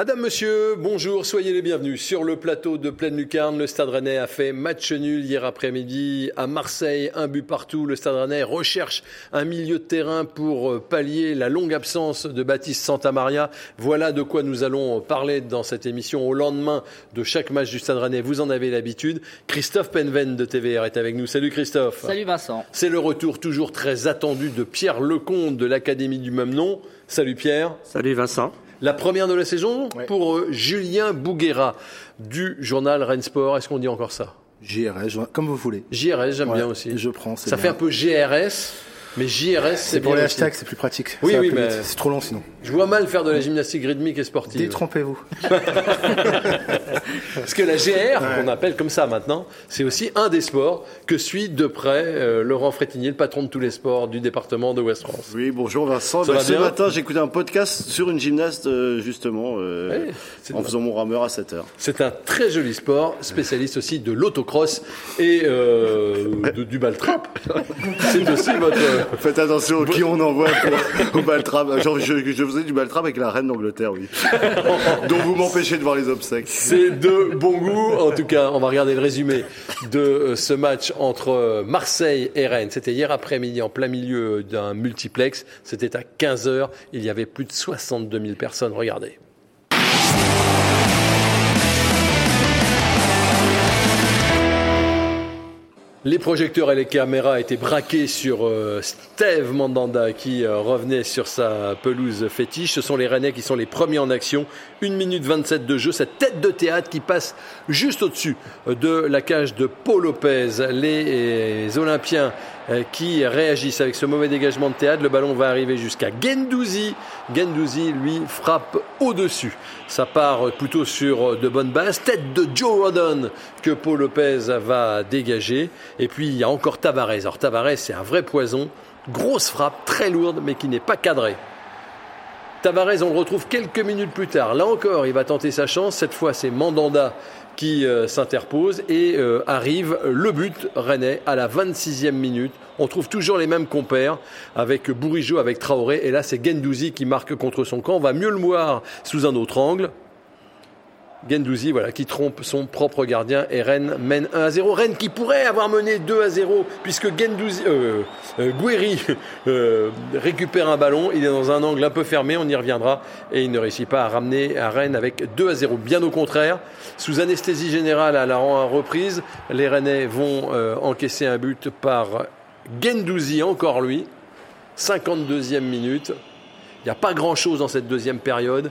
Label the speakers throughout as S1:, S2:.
S1: Madame, monsieur, bonjour, soyez les bienvenus. Sur le plateau de Pleine Lucarne, le Stade Rennais a fait match nul hier après-midi à Marseille, un but partout. Le Stade Rennais recherche un milieu de terrain pour euh, pallier la longue absence de Baptiste Santamaria. Voilà de quoi nous allons parler dans cette émission au lendemain de chaque match du Stade Rennais. Vous en avez l'habitude. Christophe Penven de TVR est avec nous. Salut Christophe.
S2: Salut Vincent.
S1: C'est le retour toujours très attendu de Pierre Lecomte de l'Académie du même nom. Salut Pierre.
S3: Salut Vincent.
S1: La première de la saison pour euh, Julien Bouguera du journal Rennes Sport. Est-ce qu'on dit encore ça?
S4: JRS, comme vous voulez.
S1: JRS, j'aime bien aussi.
S4: Je prends.
S1: Ça fait un peu GRS. Mais JRS, c'est
S4: pour
S1: les
S4: hashtags, c'est plus pratique.
S1: Oui, oui, mais
S4: c'est trop long sinon.
S1: Je vois mal faire de la gymnastique rythmique et sportive.
S4: Détrompez-vous.
S1: Parce que la GR, qu'on appelle comme ça maintenant, c'est aussi un des sports que suit de près euh, Laurent Frétinier, le patron de tous les sports du département de West France.
S5: Oui, bonjour Vincent.
S1: Ça
S5: Bah,
S1: va
S5: ce
S1: bien
S5: matin, écouté un podcast sur une gymnaste, euh, justement, euh,
S1: c'est
S5: en faisant mon rameur à 7 heures.
S1: C'est un très joli sport, spécialiste aussi de l'autocross et euh, de- du baltrap. c'est aussi votre.
S5: Faites attention qui on envoie pour- au baltrap. Genre, je, je faisais du baltrap avec la reine d'Angleterre, oui. dont vous m'empêchez de voir les obsèques.
S1: C'est de bon goût. En tout cas, on va regarder le résumé de euh, ce match entre euh, Marseille et Rennes. C'était hier après-midi en plein milieu d'un multiplex. C'était à 15h. Il y avait plus de 62 000 personnes. Regardez. Les projecteurs et les caméras étaient braqués sur euh, Steve Mandanda qui euh, revenait sur sa pelouse fétiche. Ce sont les Rennais qui sont les premiers en action. 1 minute 27 de jeu. Cette tête de théâtre qui passe juste au-dessus de la cage de Paul Lopez. Les euh, Olympiens qui réagissent avec ce mauvais dégagement de théâtre. Le ballon va arriver jusqu'à Gendouzi. Gendouzi, lui, frappe au-dessus. Ça part euh, plutôt sur euh, de bonnes bases. Tête de Joe Rodon que Paul Lopez va dégager. Et puis il y a encore Tavares. Alors Tavares, c'est un vrai poison. Grosse frappe, très lourde, mais qui n'est pas cadrée. Tavares, on le retrouve quelques minutes plus tard. Là encore, il va tenter sa chance. Cette fois, c'est Mandanda qui euh, s'interpose et euh, arrive le but rennais à la 26e minute. On trouve toujours les mêmes compères avec Bourigeau, avec Traoré. Et là, c'est Gendouzi qui marque contre son camp. On va mieux le voir sous un autre angle. Gendouzi, voilà, qui trompe son propre gardien et Rennes mène 1 à 0. Rennes qui pourrait avoir mené 2 à 0 puisque Gendouzi, euh, euh, euh, récupère un ballon. Il est dans un angle un peu fermé, on y reviendra et il ne réussit pas à ramener à Rennes avec 2 à 0. Bien au contraire, sous anesthésie générale à la reprise, les Rennais vont euh, encaisser un but par Gendouzi, encore lui. 52e minute. Il n'y a pas grand-chose dans cette deuxième période.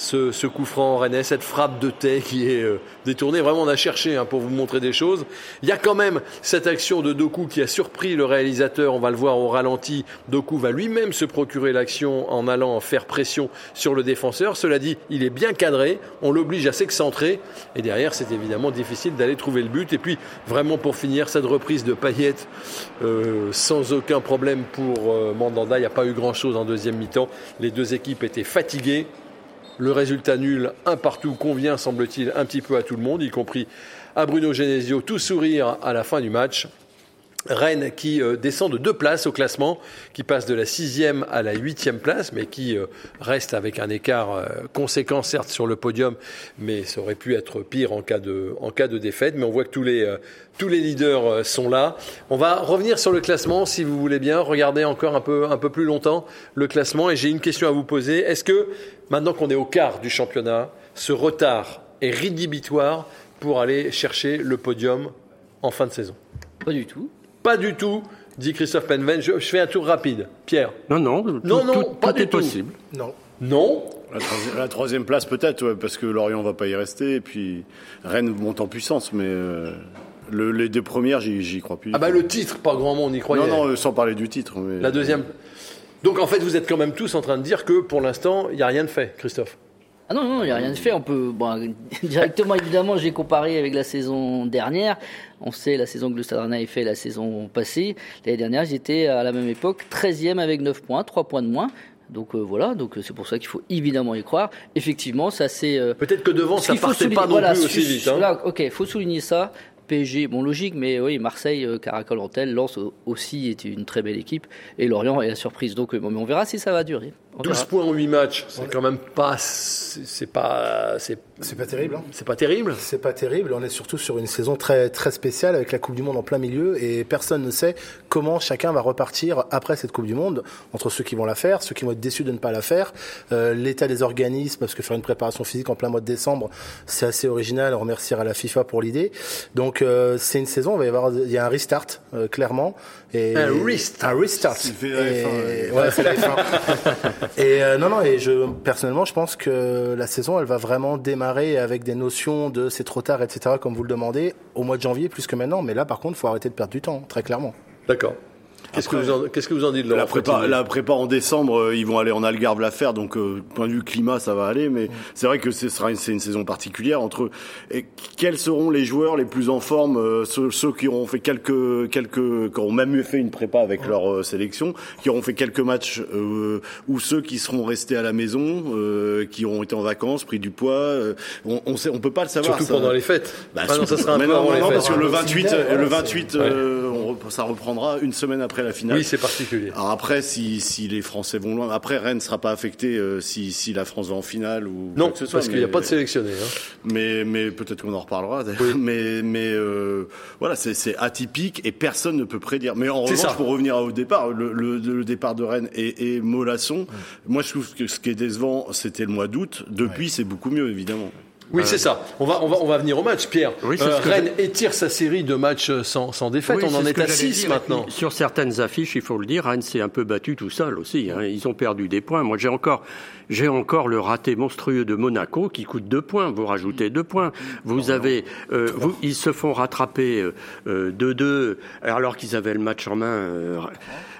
S1: Ce, coup franc rennais, cette frappe de thé qui est euh, détournée. Vraiment, on a cherché hein, pour vous montrer des choses. Il y a quand même cette action de Doku qui a surpris le réalisateur. On va le voir au ralenti. Doku va lui-même se procurer l'action en allant faire pression sur le défenseur. Cela dit, il est bien cadré. On l'oblige à s'excentrer. Et derrière, c'est évidemment difficile d'aller trouver le but. Et puis, vraiment pour finir, cette reprise de Payet euh, sans aucun problème pour euh, Mandanda. Il n'y a pas eu grand-chose en deuxième mi-temps. Les deux équipes étaient fatiguées. Le résultat nul, un partout, convient, semble-t-il, un petit peu à tout le monde, y compris à Bruno Genesio, tout sourire à la fin du match. Rennes qui euh, descend de deux places au classement, qui passe de la sixième à la huitième place, mais qui euh, reste avec un écart euh, conséquent, certes, sur le podium, mais ça aurait pu être pire en cas de, en cas de défaite. Mais on voit que tous les, tous les leaders sont là. On va revenir sur le classement, si vous voulez bien, regarder encore un peu, un peu plus longtemps le classement. Et j'ai une question à vous poser. Est-ce que, maintenant qu'on est au quart du championnat, ce retard est rédhibitoire pour aller chercher le podium en fin de saison?
S2: Pas du tout.
S1: Pas du tout, dit Christophe Penven. Je, je fais un tour rapide. Pierre
S3: Non, non, tout,
S1: Non, non,
S3: tout-
S1: pas
S3: tout
S1: du
S3: est
S1: tout.
S3: possible.
S4: Non.
S1: Non.
S5: La troisième, la troisième place peut-être, ouais, parce que Lorient va pas y rester, et puis Rennes monte en puissance, mais euh, le- les deux premières, j'y crois plus.
S1: Ah bah le titre, pas grand monde y croyait.
S5: non, non, euh, sans parler du titre. Mais...
S1: La deuxième. Donc en fait, vous êtes quand même tous en train de dire que pour l'instant, il n'y a rien de fait, Christophe.
S2: Ah non, non, il n'y a rien de fait. On peut, bon, directement, évidemment, j'ai comparé avec la saison dernière. On sait la saison que le Stade Rennais a fait la saison passée. L'année dernière, j'étais à la même époque 13e avec 9 points, 3 points de moins. Donc euh, voilà, donc euh, c'est pour ça qu'il faut évidemment y croire. Effectivement, ça c'est. euh,
S1: Peut-être que devant, ça partait pas non
S2: voilà,
S1: plus aussi vite. hein.
S2: voilà, ok, faut souligner ça. PSG, bon logique, mais oui, Marseille, euh, caracol en tel, Lens aussi est une très belle équipe, et Lorient est la surprise. Donc, bon, mais on verra si ça va durer. On
S1: 12
S2: verra.
S1: points en 8 matchs, c'est quand même pas. C'est pas. C'est
S4: C'est pas terrible. Hein
S1: c'est pas terrible.
S4: c'est pas terrible. On est surtout sur une saison très très spéciale avec la Coupe du Monde en plein milieu et personne ne sait comment chacun va repartir après cette Coupe du Monde. Entre ceux qui vont la faire, ceux qui vont être déçus de ne pas la faire, euh, l'état des organismes, parce que faire une préparation physique en plein mois de décembre, c'est assez original. On remerciera la FIFA pour l'idée. Donc euh, c'est une saison. Il va y avoir, il y a un restart euh, clairement. Et
S1: Un restart.
S4: Un restart.
S5: C'est
S4: Et-
S5: F1, ouais.
S4: ouais, c'est la F1. Et euh, non, non, et je personnellement, je pense que la saison, elle va vraiment démarrer avec des notions de c'est trop tard, etc., comme vous le demandez, au mois de janvier plus que maintenant. Mais là, par contre, faut arrêter de perdre du temps, très clairement.
S1: D'accord. Qu'est-ce que, vous en- qu'est-ce que vous en dites, Laurent
S5: La prépa, la prépa en décembre, euh, ils vont aller en Algarve la faire, donc euh, point de vue climat, ça va aller. Mais c'est vrai que ce sera une, c'est une saison particulière. Entre et quels seront les joueurs les plus en forme, euh, ceux, ceux qui auront fait quelques quelques, qui auront même fait une prépa avec leur euh, sélection, qui auront fait quelques matchs, euh, ou ceux qui seront restés à la maison, euh, qui auront été en vacances, pris du poids. euh, on, on sait, on peut pas le savoir.
S1: Surtout
S5: ça.
S1: pendant les fêtes.
S5: Bah,
S1: Ah non, ça sera un peu
S5: non,
S1: avant
S5: non,
S1: les
S5: non,
S1: fêtes.
S5: parce que le
S4: Hein,
S5: 28,
S4: final,
S5: euh, le
S4: voilà,
S5: 28, euh, on rep- ça reprendra une semaine après la finale.
S1: Oui, c'est particulier.
S5: Alors après, si, si les Français vont loin, après Rennes ne sera pas affecté euh, si, si la France va en finale ou
S1: Non,
S5: quoi que ce soit.
S1: parce qu'il n'y a pas de sélectionné. hein.
S5: Mais, mais peut-être qu'on en reparlera. d'ailleurs. Mais, mais euh, voilà, c'est atypique et personne ne peut prédire. Mais en revanche,
S1: ça.
S5: pour revenir au départ, le, le, le départ de Rennes et, et Molasson, moi je trouve que ce qui est décevant, c'était le mois d'août. Depuis, c'est beaucoup mieux, évidemment.
S1: Oui, c'est ça. On va, on, va, on va venir au match, Pierre.
S3: Oui, c'est
S1: Euh,
S3: ce que
S1: Rennes étire sa série de matchs sans, sans défaite.
S3: Oui,
S1: on en est à
S3: j'allais
S1: 6
S3: dire.
S1: maintenant.
S3: Sur certaines affiches, il faut le dire, Rennes s'est un peu battu tout seul aussi. hein. Ils ont perdu des points. Moi, j'ai encore, j'ai encore le raté monstrueux de Monaco qui coûte deux points. Vous rajoutez deux points. Vous avez, euh, vous, ils se font rattraper euh, euh, 2-2 alors qu'ils avaient le match en main. euh,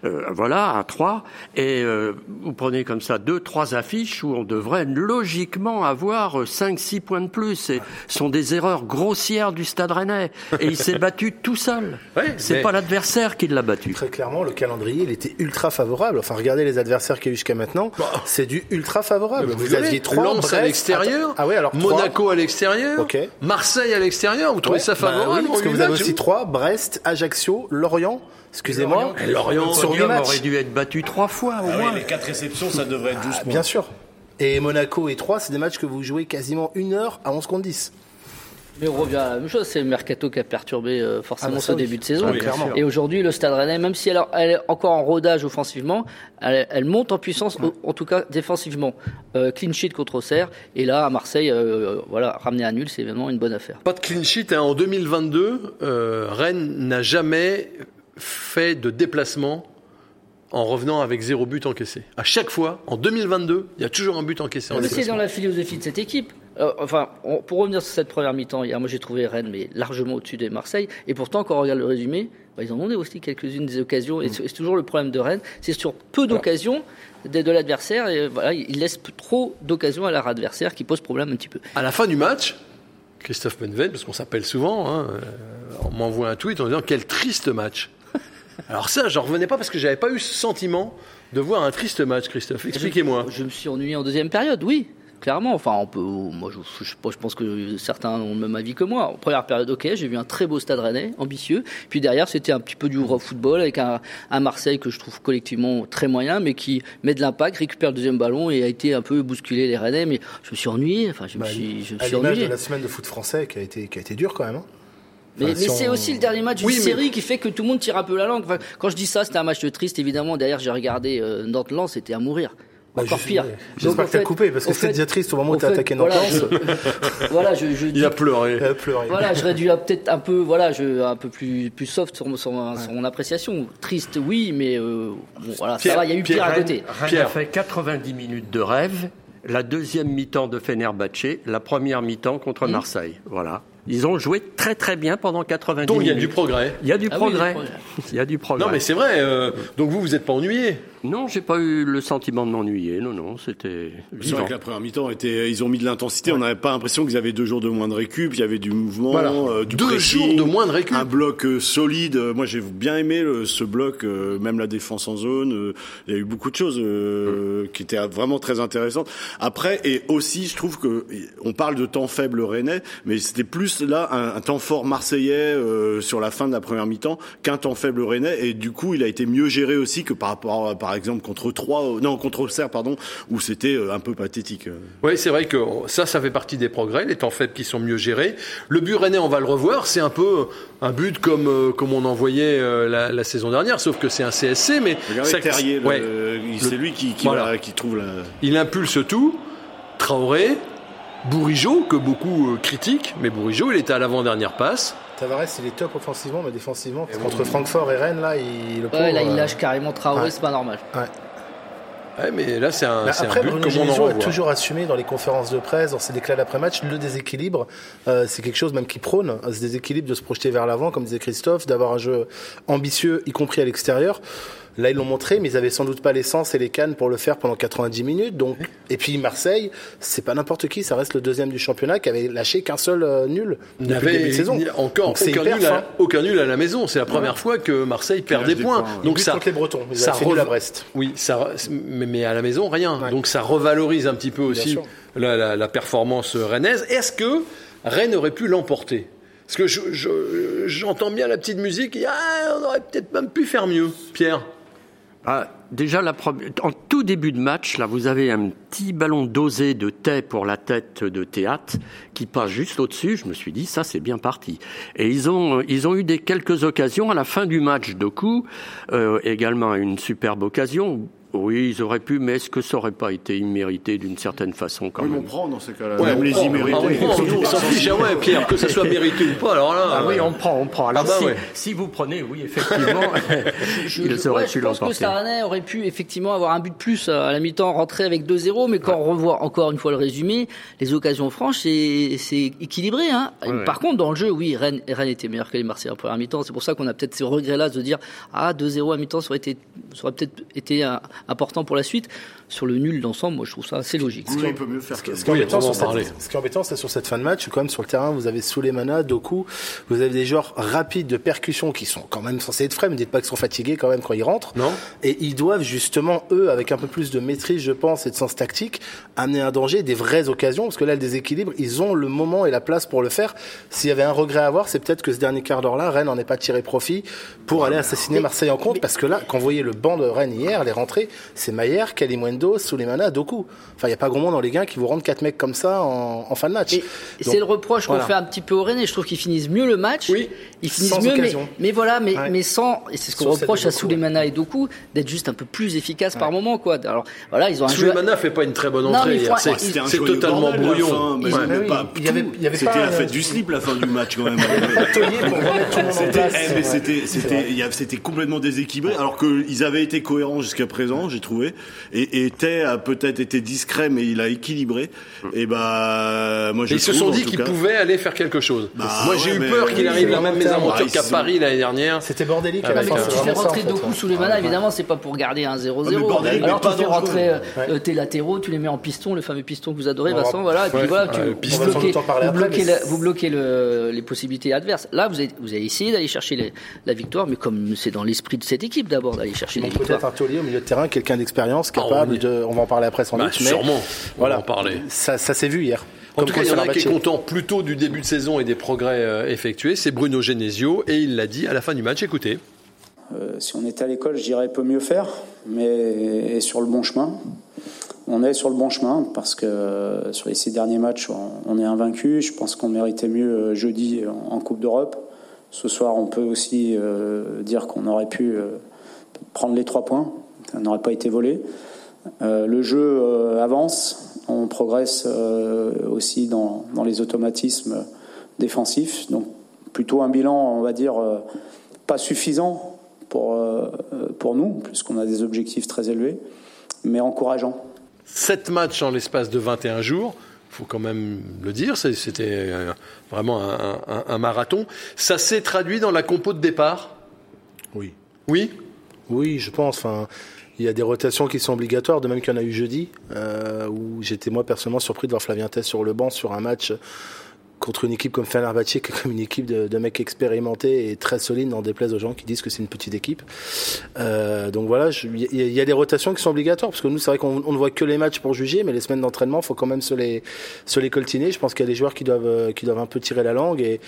S3: euh, voilà, à 3. Et euh, vous prenez comme ça deux, trois affiches où on devrait logiquement avoir 5-6 points de plus. Et ce sont des erreurs grossières du Stade Rennais. Et il s'est battu tout seul.
S1: Ouais,
S3: C'est
S1: mais-
S3: pas l'adversaire qui l'a battu.
S4: Très clairement, le calendrier, il était ultra favorable. Enfin, regardez les adversaires qu'il y a eu jusqu'à maintenant. C'est du ultra favorable.
S1: Bah. Vous
S4: Vous, aviez trois
S1: Lens à l'extérieur,
S4: Ah alors.
S1: Monaco à l'extérieur. Marseille à l'extérieur. Vous trouvez
S4: Ouais,
S1: ça
S4: bah
S1: favorable
S4: oui, Parce que vous avez aussi trois Brest, Ajaccio, Lorient. Excusez-moi.
S1: Lorient,
S4: sur
S3: aurait dû être battu trois fois au moins.
S5: quatre réceptions, ça devrait être 12
S4: Ah, bien sûr. Et Monaco et 3, c'est des matchs que vous jouez quasiment une heure à 11 contre 10.
S2: Mais on revient à la même chose, c'est le mercato qui a perturbé euh, forcément
S4: Ah bah
S2: ce
S4: oui.
S2: début de saison.
S4: Oui, clairement.
S2: Et aujourd'hui, le Stade Rennais, même si elle, elle est encore en rodage offensivement, elle, elle monte en puissance, en tout cas défensivement. Euh, clean sheet contre Auxerre, et là à Marseille, euh, voilà, ramener à nul, c'est vraiment une bonne affaire.
S1: Pas de clean sheet. hein. En 2022, euh, Rennes n'a jamais fait de déplacement en revenant avec zéro but encaissé. À chaque fois, en 2022, il y a toujours un but encaissé en
S2: Mais c'est dans la philosophie de cette équipe. Euh, enfin, on- pour revenir sur cette première mi-temps, hier, moi j'ai trouvé Rennes mais largement au-dessus de Marseille. Et pourtant, quand on regarde le résumé, bah, ils en ont aussi quelques-unes des occasions. Et c'est c'est toujours le problème de Rennes, c'est sur peu d'occasions de, de l'adversaire. Et voilà, ils laissent trop d'occasions à leur adversaire qui pose problème un petit peu.
S1: À la fin du match, Christophe Penven, parce qu'on s'appelle souvent, hein, euh, on m'envoie un tweet en disant quel triste match. Alors ça, j'en revenais pas parce que j'avais pas eu ce sentiment de voir un triste match, Christophe. Expliquez-moi.
S2: Je me suis ennuyé en deuxième période, oui. Clairement, enfin, on peut. Moi, je, pense que certains ont le même avis que moi. En première période, ok, j'ai vu un très beau stade rennais, ambitieux. Puis derrière, c'était un petit peu du raw football avec un, un Marseille que je trouve collectivement très moyen, mais qui met de l'impact, récupère le deuxième ballon et a été un peu bousculé les Rennais. Mais je me suis ennuyé. Enfin, je me
S4: Bah,
S2: suis, je me
S4: à
S2: suis ennuyé.
S4: de la semaine de foot français qui a été, qui a été dur quand même. hein.
S2: Mais,
S4: Enfin,
S2: mais
S4: si
S2: c'est
S4: on-
S2: aussi le dernier match d'une
S1: Oui, mais-
S2: série qui fait que tout le monde tire un peu la langue. Enfin, quand je dis ça, c'était un match triste, évidemment. Derrière, j'ai regardé euh, Nantes-Lens, c'était à mourir.
S4: Bah,
S2: Encore pire.
S4: J'espère que t'as coupé parce que c'était déjà triste au moment où t'as attaqué
S2: voilà, je- voilà, je, je
S1: Il a pleuré.
S4: Elle a pleuré.
S2: voilà, je réduis peut-être un peu, voilà, je, un peu plus, plus soft sur, mon- sur, ma- sur mon appréciation. Triste, oui, mais euh, bon, voilà,
S1: Pierre-
S2: ça va, il y a eu pire
S1: Pierre
S2: à côté.
S3: Rennes
S1: Pierre.
S3: a fait 90 minutes de rêve, la deuxième mi-temps de Fenerbahçe, la première mi-temps contre
S2: Hmm.
S3: Marseille. Voilà. Ils ont joué très très bien pendant 90
S1: Donc il y a
S3: minutes.
S1: du progrès.
S3: Il y a du
S2: Ah
S3: progrès. Il y a du progrès.
S1: Non mais c'est vrai. euh, donc vous, vous n'êtes pas ennuyé.
S3: Non, j'ai pas eu le sentiment de m'ennuyer. Non, non, c'était.
S5: C'est vrai que la première mi-temps était, ils ont mis de l'intensité. On n'avait pas l'impression qu'ils avaient deux jours de moins de récup. Il y avait du mouvement, euh, du
S1: Deux
S5: pressing,
S1: jours de moins de récup.
S5: Un bloc euh, solide. Euh, Moi, j'ai bien aimé le- ce bloc, euh, même la défense en zone. euh, il y a eu beaucoup de choses euh, qui étaient vraiment très intéressantes. Après, et aussi, je trouve que on parle de temps faible rennais, mais c'était plus là un, un temps fort marseillais euh, sur la fin de la première mi-temps qu'un temps faible rennais. Et du coup, il a été mieux géré aussi que par rapport, à, par exemple, contre Troyes, non, contre Auxerre, pardon, où c'était euh, un peu pathétique. euh.
S1: Oui, c'est vrai que ça, ça fait partie des progrès, les temps faibles qui sont mieux gérés. Le but rennais, on va le revoir, c'est un peu un but comme, euh, comme on en voyait euh, la, la saison dernière, sauf que c'est un CSC, mais
S5: Regardez
S1: ça-
S5: Terrier,
S1: ouais,
S5: c'est lui qui, qui,
S1: Voilà.
S5: va- qui trouve la.
S1: il impulse tout. Traoré, Bourigeau, que beaucoup euh, critiquent, mais Bourigeau, il était à l'avant-dernière passe.
S4: Tavares, il est top offensivement, mais défensivement, parce qu'entre Francfort et Rennes, là, il, le pauvre,
S2: Ouais, là, il
S4: euh,
S2: lâche carrément Traoré,
S4: ouais.
S2: c'est pas normal.
S1: Ouais, mais là, c'est un,
S4: Mais
S1: c'est un
S4: après,
S1: but
S4: Bruno Genesio a toujours assumé dans les conférences de presse, dans ses déclats d'après-match, le déséquilibre. Euh, c'est quelque chose même qui prône, euh, ce déséquilibre de se projeter vers l'avant, comme disait Christophe, d'avoir un jeu ambitieux, y compris à l'extérieur. Là, ils l'ont montré, mais ils avaient sans doute pas l'essence et les cannes pour le faire pendant 90 minutes. Donc, et puis Marseille, c'est pas n'importe qui, ça reste le deuxième du championnat qui avait lâché qu'un seul euh, nul
S1: Il n'y
S4: depuis le début
S1: avait
S4: de saison.
S1: encore
S4: Donc,
S1: aucun nul, à,
S4: fin.
S1: aucun nul à la maison. C'est la première fois que Marseille perd des
S5: des
S1: points.
S5: points.
S1: Donc ça,
S4: contre les Bretons, ils
S1: ça
S4: fait nul à Brest.
S1: Oui, ça, mais, mais à la maison, rien.
S4: Ouais.
S1: Donc ça revalorise un petit peu aussi la, la- la performance rennaise. Est-ce que Rennes aurait pu l'emporter? Parce que je- je- j'entends bien la petite musique. et, ah, on aurait peut-être même pu faire mieux, Pierre.
S3: Ah, déjà, la en tout début de match, là, vous avez un petit ballon dosé de thé pour la tête de théâtre qui passe juste au-dessus. Je me suis dit, ça, c'est bien parti. Et ils ont, ils ont eu des quelques occasions à la fin du match. Doku, euh, également une superbe occasion. Oui, ils auraient pu, mais est-ce que ça aurait pas été immérité d'une certaine façon quand
S5: Oui, mais on
S3: même?
S5: prend dans ces cas-là.
S1: Ouais,
S5: Même
S1: on
S5: les
S1: prend,
S5: immérités.
S1: on prend, on s'en fiche, ah ouais, Pierre, que ça soit mérité ou pas. Alors là,
S3: Ah oui,
S1: euh,
S3: on prend, on prend. Alors
S1: Ah bah
S3: si,
S1: ouais.
S3: si vous prenez, oui, effectivement,
S2: Je,
S3: ils
S2: je-
S3: auraient pu
S2: je pense que
S3: l'emporter.
S2: Staranet aurait pu effectivement avoir un but de plus euh, à la mi-temps, rentrer avec 2-0, mais quand on revoit encore une fois le résumé, les occasions franches, c'est équilibré. Hein.
S3: Ouais,
S2: Par contre, dans le jeu, oui, Rennes, Rennes était meilleur que les Marseillais en première mi-temps. C'est pour ça qu'on a peut-être ce regret-là de se dire ah 2-0 à mi-temps, ça aurait aurait peut-être été euh, important pour la suite. Sur le nul d'ensemble, moi je trouve ça assez logique.
S5: Oui, on peut mieux faire que
S4: Ce qui est
S1: Oui,
S4: embêtant,
S1: on va
S4: sur
S1: en parler.
S4: cette, ce qui est embêtant, c'est sur cette fin de match, quand même sur le terrain, vous avez Souleymana, Doku, vous avez des joueurs rapides de percussion qui sont quand même censés être frais, mais dites pas qu'ils sont fatigués quand même quand ils rentrent.
S1: Non.
S4: Et ils doivent justement, eux, avec un peu plus de maîtrise, je pense, et de sens tactique, amener un danger, des vraies occasions, parce que là, le déséquilibre, ils ont le moment et la place pour le faire. S'il y avait un regret à avoir, c'est peut-être que ce dernier quart d'heure-là, Rennes n'en ait pas tiré profit pour aller assassiner Marseille en compte, parce que là, quand vous voyez le banc de Rennes hier, les rentrées, c'est Maillère, Kalimundo, Souleymana, Doku. Enfin, il n'y a pas grand monde dans les gains qui vous rendent quatre mecs comme ça en, en fin de match.
S2: C'est le reproche qu'on
S4: voilà.
S2: fait un petit peu aux Rennais. Je trouve qu'ils finissent mieux le match.
S1: Oui.
S2: Ils finissent
S4: Sans
S2: mieux, mais, voilà, mais,
S4: Ouais.
S2: mais sans. Et c'est ce qu'on reproche à Souleymana et Doku d'être juste un peu plus efficace par moment, quoi. Alors voilà, ils ont un jeu.
S1: Fait pas une très bonne entrée. C'est- totalement brouillon. Ouais.
S4: il y avait-
S5: C'était la fête du slip, la fin du match, quand même. Eh, c'était, complètement déséquilibré, alors qu'ils avaient été cohérents jusqu'à présent, j'ai trouvé. Et, et Tay a peut-être été discret, mais il a équilibré. Et bah, moi, je
S1: ils se sont dit qu'ils pouvaient aller faire quelque chose.
S5: Bah,
S1: Moi, j'ai
S5: ouais,
S1: eu peur qu'il arrive la même mésaventure qu'à Paris l'année dernière.
S4: C'était bordélique
S1: Ah, mais quand
S2: tu fais rentrer
S4: en fait.
S2: Doku sous les manas, évidemment, c'est pas pour garder un 0-0.
S5: Ah,
S2: Alors tu fais rentrer euh, euh, tes latéraux, tu les mets en piston, le fameux piston que vous adorez, Vincent. Voilà, et puis voilà, tu, vous bloquez, les possibilités adverses. Là, vous avez, essayé d'aller chercher la victoire, mais comme c'est dans l'esprit de cette équipe d'abord d'aller chercher les
S4: ont peut-être
S2: victoires.
S4: un taulier au milieu de terrain, quelqu'un d'expérience,
S1: Ah,
S4: capable de. On va en parler après sans
S1: Bah,
S4: doute. mais
S1: sûrement. On
S4: Voilà.
S1: va en parler.
S4: Ça, ça s'est vu hier.
S1: En
S4: Comme
S1: tout cas, il y en a un qui est content plutôt du début de saison et des progrès euh, effectués. C'est Bruno Genesio et il l'a dit à la fin du match. Écoutez.
S6: Euh, si on était à l'école, je dirais peut mieux faire, mais est sur le bon chemin. On est sur le bon chemin parce que euh, sur les six derniers matchs, on, on est invaincu. Je pense qu'on méritait mieux jeudi en, en Coupe d'Europe. Ce soir, on peut aussi euh, dire qu'on aurait pu euh, prendre les trois points. Ça n'aurait pas été volé. Euh, le jeu euh, avance. On progresse euh, aussi dans, dans les automatismes défensifs. Donc plutôt un bilan, on va dire, euh, pas suffisant pour, euh, pour nous, puisqu'on a des objectifs très élevés, mais encourageant.
S1: Sept matchs en l'espace de 21 jours. faut quand même le dire, c'était vraiment un, un- un marathon. Ça s'est traduit dans la compo de départ?
S4: Oui.
S1: Oui?
S4: Oui, je pense. Enfin, Il y a des rotations qui sont obligatoires, de même qu'il y en a eu jeudi, euh, où j'étais moi personnellement surpris de voir Flavien Tess sur le banc sur un match contre une équipe comme Fenerbahçe, qui est comme une équipe de, de, mecs expérimentés et très solides, n'en déplaise aux gens qui disent que c'est une petite équipe. Euh, donc voilà, il y, y, a des rotations qui sont obligatoires, parce que nous, c'est vrai qu'on ne voit que les matchs pour juger, mais les semaines d'entraînement, faut quand même se les, se les coltiner. Je pense qu'il y a des joueurs qui doivent, qui doivent un peu tirer la langue, et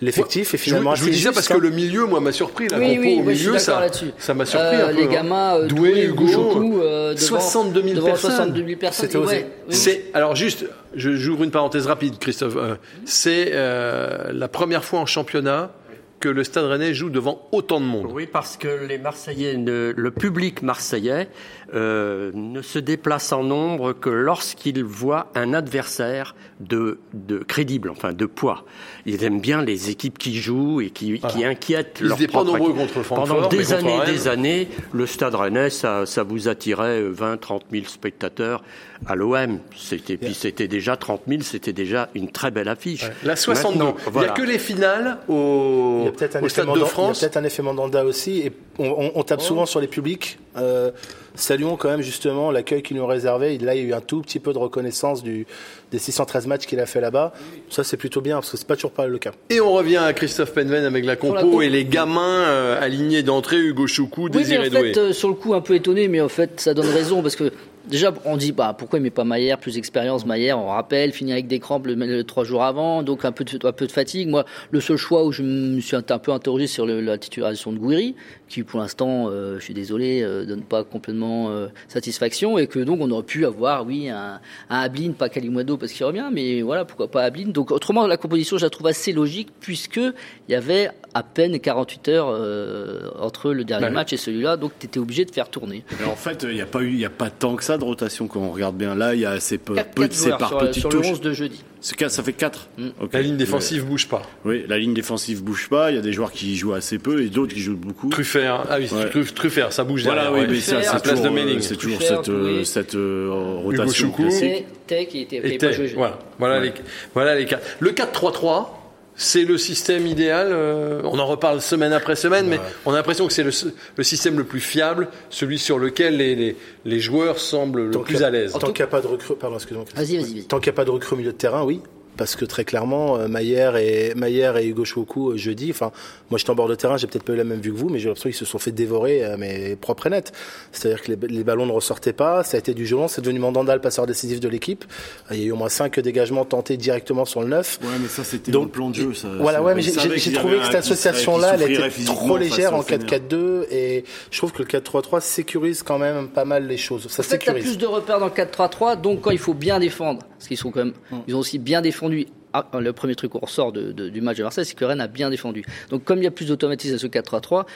S4: l'effectif est finalement
S1: je, je vous dis ça parce que
S4: hein.
S1: le milieu, moi, m'a surpris. La
S2: oui,
S1: compo
S2: oui,
S1: au milieu, ça,
S2: ça
S1: m'a surpris
S2: euh,
S1: un peu.
S2: Les gamins, euh,
S1: Doué,
S2: Doué,
S1: Hugo,
S2: Choku, euh, devant,
S1: 62 000
S2: devant
S1: personnes.
S2: 62 000 personnes.
S4: C'était osé.
S2: Ouais, oui.
S1: C'est alors juste, j'ouvre une parenthèse rapide, Christophe. Euh, c'est euh, la première fois en championnat que le Stade Rennais joue devant autant de monde.
S3: Oui, parce que les Marseillais, ne- le public marseillais euh, ne se déplace en nombre que lorsqu'il voit un adversaire de, de crédible, enfin de poids. Ils aiment bien les équipes qui jouent et qui, qui inquiètent
S1: Ils
S3: leur
S1: étaient pas nombreux contre Francfort,
S3: Pendant des années, des années, le Stade Rennais, ça, ça vous attirait 20, 30 000 spectateurs à l'OM. C'était puis c'était déjà 30 000, c'était déjà une très belle affiche.
S1: La 62.
S3: Maintenant,
S1: Il
S3: voilà.
S1: n'y a que les finales au, au Stade de
S4: Mandanda- il y a
S1: France.
S4: peut-être un effet Mandanda aussi. Et on, on- on tape souvent sur les publics. Euh, saluons quand même justement l'accueil qu'ils nous ont réservé. Là, il y a eu un tout petit peu de reconnaissance du, des 613 matchs qu'il a fait là-bas. Ça, c'est plutôt bien parce que c'est pas toujours pas le cas.
S1: Et on revient à Christophe Penven avec la compo
S2: la compo.
S1: et les gamins euh, alignés d'entrée, Hugo Choukou,
S2: Oui, mais
S1: Désiré
S2: en
S1: Doué.
S2: fait, euh, sur le coup, un peu étonné, mais en fait, ça donne raison parce que déjà, on dit bah pourquoi il met pas Maillère, plus d'expérience, Maillère, on rappelle, finit avec des crampes le, le- trois jours avant, donc un peu de, fatigue. Moi, le seul choix où je me suis un, peu interrogé sur la titularisation de Gouiri, qui pour l'instant, euh, je suis désolé, euh, donne pas complètement euh, satisfaction, et que donc on aurait pu avoir, oui, un, un Ablin, pas Kalimwado parce qu'il revient, mais voilà, pourquoi pas Ablin. Donc autrement, la composition, je la trouve assez logique puisque il y avait à peine 48 heures euh, entre le dernier
S1: Ouais.
S2: match et celui-là, donc tu étais obligé de faire tourner.
S5: Mais en fait, il n'y a pas eu, il y a pas tant que ça de rotation quand on regarde bien. Là, il y a assez peu,
S2: Quatre-
S5: peu-
S2: quatre
S5: c'est
S2: joueurs
S5: par
S2: sur, le
S5: touches.
S2: 11 de jeudi.
S5: C'est quatre- ça fait 4
S2: Mm.
S1: La ligne défensive bouge pas.
S5: Oui, la ligne défensive bouge pas. Il y a des joueurs qui jouent assez peu et d'autres qui jouent beaucoup.
S1: Truffert, ah oui,
S5: Ouais.
S1: Truffert, ça bouge
S5: Voilà,
S1: derrière.
S5: oui,
S1: ouais.
S5: mais ça, c'est
S1: à place de
S5: toujours,
S1: Melling.
S5: c'est toujours
S2: Truffert,
S5: cette, euh, cette euh, rotation classique.
S2: Et Tech, qui était,
S1: Et
S2: pas
S1: voilà, voilà, les, voilà les quatre. Le 4-3-3, c'est le système idéal. euh, on en reparle semaine après semaine, mais on a l'impression que c'est le, le système le plus fiable, celui sur lequel les, les, les joueurs semblent le
S4: Tant
S1: plus à l'aise.
S4: Tant qu'il n'y a pas de recrue, pardon, excuse-moi.
S2: Vas-y, vas-y, vas-y.
S4: Tant qu'il n'y a pas de recrue au milieu de terrain, oui. Parce que très clairement, euh, Maillère et, Maillère et Hugo Choukou, euh, jeudi, enfin, moi j'étais en bord de terrain, j'ai peut-être pas eu la même vue que vous, mais j'ai l'impression qu'ils se sont fait dévorer, euh, mais propre et net. C'est-à-dire que les, les ballons ne ressortaient pas, ça a été du gelon, c'est devenu Mandanda le passeur décisif de l'équipe. Il y a eu au moins cinq dégagements tentés directement sur le 9.
S5: Ouais, mais ça, c'était dans le plan de jeu. Ça,
S4: Voilà, ouais, mais j'ai- trouvé que cette association-là, elle était trop légère en
S5: Fener.
S4: 4-4-2, et je trouve que le 4-3-3 sécurise quand même pas mal les choses. Ça sécurise.
S2: plus de repères dans le 4-3-3, donc quand il faut bien défendre, parce qu'ils sont quand même, ils ont aussi bien défendu. Ah, le premier truc qu'on ressort de- de- du match de Marseille, c'est que Rennes a bien défendu. Donc, comme il y a plus d'automatisme à ce 4-3-3,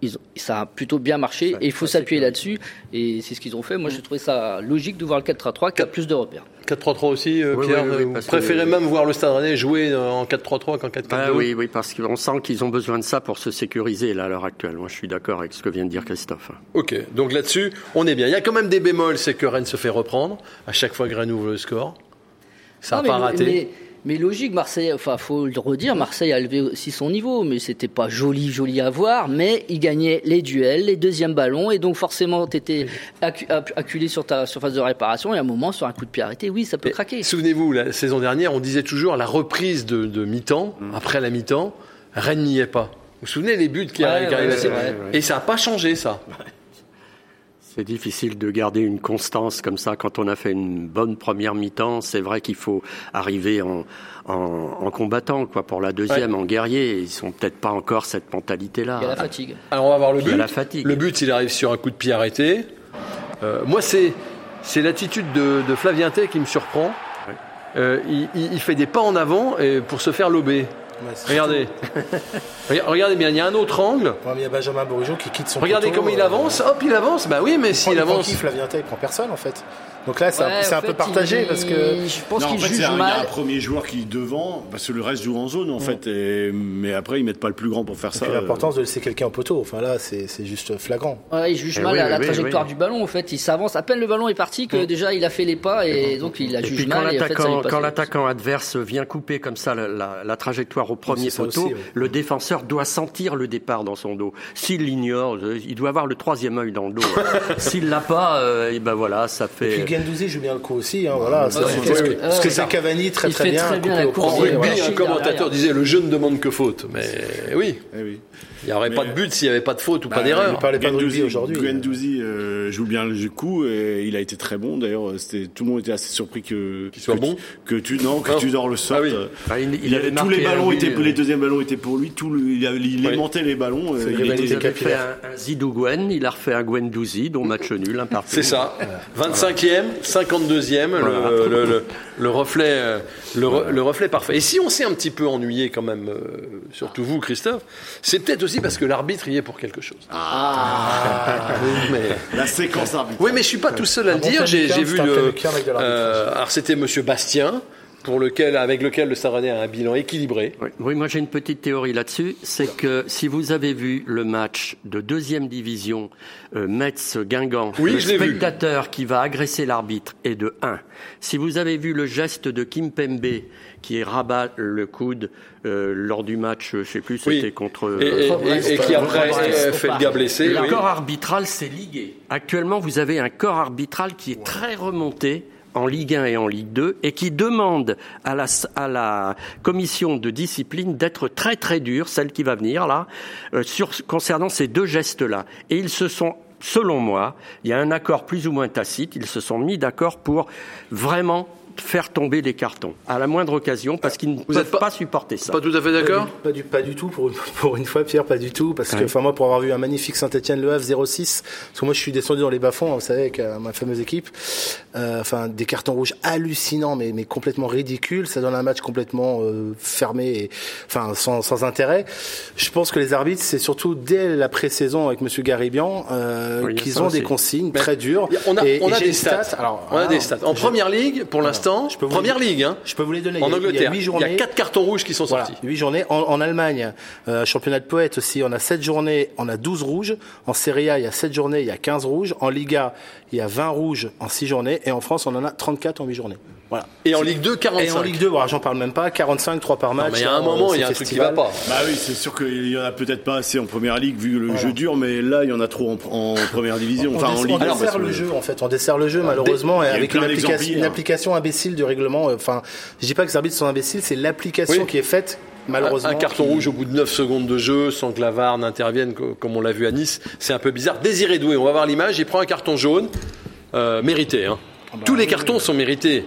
S2: ils ont- ça a plutôt bien marché et il faut s'appuyer là-dessus. Et c'est ce qu'ils ont fait. Moi, j'ai trouvé ça logique de voir le 4-3-3 qui a plus de repères.
S1: 4-3-3 aussi, euh,
S3: Oui,
S1: Pierre.
S3: oui, oui,
S1: vous
S3: que-
S1: préférez même voir le Stade Rennais jouer euh, en 4-3-3 qu'en 4-4-2
S3: Ah oui, oui, parce qu'on sent qu'ils ont besoin de ça pour se sécuriser là, à l'heure actuelle. Moi, je suis d'accord avec ce que vient de dire Christophe.
S1: Ok, donc là-dessus, on est bien. Il y a quand même des bémols, c'est que Rennes se fait reprendre à chaque fois que Rennes ouvre le score. Ça n'a pas
S2: mais,
S1: raté.
S2: Mais, mais logique, Marseille, enfin, faut le redire, Marseille a élevé aussi son niveau, mais c'était pas joli, joli à voir, mais il gagnait les duels, les deuxièmes ballons, et donc forcément, t'étais accu- accu- acculé sur ta surface de réparation, et à un moment, sur un coup de pied arrêté, oui, ça peut
S1: Et
S2: craquer.
S1: Souvenez-vous, la saison dernière, on disait toujours la reprise de, de mi-temps, après la mi-temps, Rennes n'y est pas. Vous vous souvenez les buts qui
S2: Ouais,
S1: arrivent
S2: ouais, vrai.
S1: Et ça n'a pas changé, ça.
S3: C'est difficile de garder une constance comme ça quand on a fait une bonne première mi-temps. C'est vrai qu'il faut arriver en, en, en combattant, quoi, pour la deuxième, en guerrier. Ils sont peut-être pas encore cette mentalité-là.
S2: Il y a la fatigue.
S1: Alors on va voir le
S3: Il y a
S1: but.
S3: la fatigue.
S1: Le but, il arrive sur un coup de pied arrêté. Euh, moi, c'est c'est l'attitude de, de Flavien Tay qui me surprend. Euh, il, il- il fait des pas en avant et pour se faire lober. Regardez. Regardez- bien, il y a un autre angle.
S4: Ouais, il y a Benjamin Bourigeau qui quitte son
S1: Regardez
S4: poteau,
S1: comment il
S4: euh,
S1: avance. Hop, il avance. Bah oui, mais s'il
S4: il prend
S1: avance.
S4: qui, Flavien Tay, il prend personne en fait. Donc là, c'est un,
S2: Ouais,
S4: peu
S2: fait,
S4: partagé
S2: il-
S4: parce que.
S2: Je pense qu'il
S5: fait,
S2: juge
S5: un- il y a un
S2: mal.
S5: premier joueur qui est devant, parce que le reste joue en zone, en fait. Et, mais après, ils mettent pas le plus grand pour faire ça.
S4: Puis l'importance de laisser quelqu'un au poteau. Enfin là, c'est juste flagrant.
S2: Ouais, il juge
S3: Eh
S2: mal
S3: oui,
S2: la,
S3: oui,
S2: la
S3: oui,
S2: trajectoire
S3: oui.
S2: du ballon. En fait, il s'avance. À peine le ballon est parti que déjà il a fait les pas et donc il
S3: Et puis quand
S2: mal. et fait,
S3: quand
S2: à-
S3: l'attaquant adverse vient couper comme ça la trajectoire au premier
S4: ça
S3: poteau,
S4: aussi, ouais.
S3: le défenseur doit sentir le départ dans son dos. S'il l'ignore, euh, il doit avoir le troisième œil dans le dos. hein. S'il l'a pas, euh, et ben voilà, ça
S4: Et
S3: fait.
S4: puis Gendouzi joue bien le coup aussi, hein, voilà. ça,
S2: ouais,
S4: c'est-
S2: ouais,
S4: parce que,
S2: ouais.
S4: parce que
S2: Ouais,
S4: c'est
S2: ouais.
S4: Cavani très
S2: Il
S4: très
S2: fait
S4: bien.
S2: très bien.
S1: En rugby, un
S2: Derrière.
S1: commentateur disait le jeu ne demande que faute. Mais oui,
S5: Eh oui.
S1: Il n'y aurait
S5: Mais-
S1: pas de but s'il n'y avait pas de faute ou pas
S5: Bah,
S1: d'erreur.
S4: on parlait pas de rugby
S5: Guendouzi-
S4: aujourd'hui.
S5: Guendouzi, euh, joue bien le coup et il a été très bon. D'ailleurs, c'était tout le monde était assez surpris que
S1: Qu'il soit
S5: que
S1: bon
S5: tu- que tu non que tu dors le.
S1: Ah oui.
S3: Bah, il- il
S5: Il
S3: avait
S5: avait- tous les ballons étaient
S3: euh,
S5: les deuxièmes ballons étaient pour lui. Tout le, il, il
S1: Oui.
S5: aimantait les ballons. Euh, il
S4: Guendouzi
S5: était-
S3: Il avait fait un, un Zidou Gwen, il a refait un Gwendouzi, dont match nul, un partout.
S1: C'est ça. 25e, 52e, le-
S3: Voilà.
S1: le, le- le reflet, euh, le, re- le reflet parfait. Et si on s'est un petit peu ennuyé quand même, euh, surtout vous, Christophe, c'est peut-être aussi parce que l'arbitre y est pour quelque chose. Ah. mais...
S5: la séquence arbitre.
S1: Oui, mais je suis pas tout seul à le
S4: bon
S1: dire. J'ai vu le. Euh, alors c'était Monsieur Bastien, pour lequel, avec lequel le Stade Rennais a un bilan équilibré.
S3: Oui, oui, moi j'ai une petite théorie là-dessus, c'est que si vous avez vu le match de deuxième division euh, Metz-Guingamp,
S1: Oui,
S3: le
S1: vu.
S3: spectateur qui va agresser l'arbitre est de 1. Si vous avez vu le geste de Kim Pembe qui rabat le coude euh, lors du match, je sais plus,
S1: Oui.
S3: c'était contre...
S1: Et, et-
S3: euh,
S1: et- et qui après
S2: Brest,
S1: euh, fait le gars blessé.
S3: le
S1: oui.
S3: corps arbitral s'est ligué. Actuellement, vous avez un corps arbitral qui est très remonté en Ligue 1 et en Ligue 2 et qui demande à la, commission de discipline d'être très très dure, celle qui va venir là, euh, sur, concernant ces deux gestes-là. Et ils se sont Selon moi, il y a un accord plus ou moins tacite. Ils se sont mis d'accord pour vraiment faire tomber les cartons à la moindre occasion parce qu'ils ne
S1: êtes
S3: peuvent
S1: pas-
S3: pas, supporter ça.
S1: Pas tout à fait d'accord
S4: Pas du, pas du tout pour une, pour une fois, Pierre, pas du tout. Parce que,
S3: Ouais.
S4: enfin, moi, pour avoir vu un magnifique Saint-Etienne Le Havre 06, parce que moi, je suis descendu dans les bas-fonds, vous savez, avec euh, ma fameuse équipe. Euh, enfin, des cartons rouges hallucinants, mais, mais complètement ridicules. Ça donne un match complètement euh, fermé et, enfin, sans, sans intérêt. Je pense que les arbitres, c'est surtout dès la pré-saison avec Monsieur Garibian, euh,
S3: Oui,
S4: qu'ils ont
S3: aussi.
S4: des consignes très dures.
S1: On a,
S4: Et-
S1: on a des stats.
S4: stat. Alors,
S1: on a
S4: alors,
S1: des stats. En
S4: je-
S1: première ligue, pour l'instant,
S4: vous
S1: première ligue, hein,
S4: Je peux vous les donner.
S1: en
S4: Il y a- il y a
S1: Angleterre,
S4: huit
S1: il y
S4: journées.
S1: a quatre cartons rouges qui sont
S4: Voilà,
S1: sortis.
S4: 8 journées. En, en Allemagne, euh, championnat de poète aussi, on a 7 journées, on a 12 rouges. En Serie A, il y a 7 journées, il y a 15 rouges. En Liga, il y a 20 rouges en 6 journées. Et en France, on en a 34 en 8 journées. Voilà.
S1: Et en Ligue 2, 45.
S4: Et en Ligue 2, voilà, j'en parle même pas, 45, 3 par match.
S1: Non, mais il y a un
S4: Euh,
S1: moment, il y a un truc qui va
S4: festival.
S1: pas.
S5: Bah oui, c'est sûr qu'il y en a peut-être pas assez en première ligue vu le
S4: Voilà.
S5: jeu dur, mais là il y en a trop en, en première division,
S4: On,
S5: enfin en
S4: dess-
S5: ligue.
S4: on dessert le jeu en fait, on dessert le jeu malheureusement et avec une application, une
S5: hier.
S4: application imbécile du règlement. euh, Enfin, je dis pas que les arbitres sont imbéciles, c'est l'application
S1: Oui.
S4: qui est faite malheureusement.
S1: Un, un carton
S4: qui-
S1: rouge au bout de 9 secondes de jeu sans que la VAR n'intervienne co- comme on l'a vu à Nice, c'est un peu bizarre. Désiré Doué, on va voir l'image, il prend un carton jaune, euh, mérité. Hein. Tous les cartons sont mérités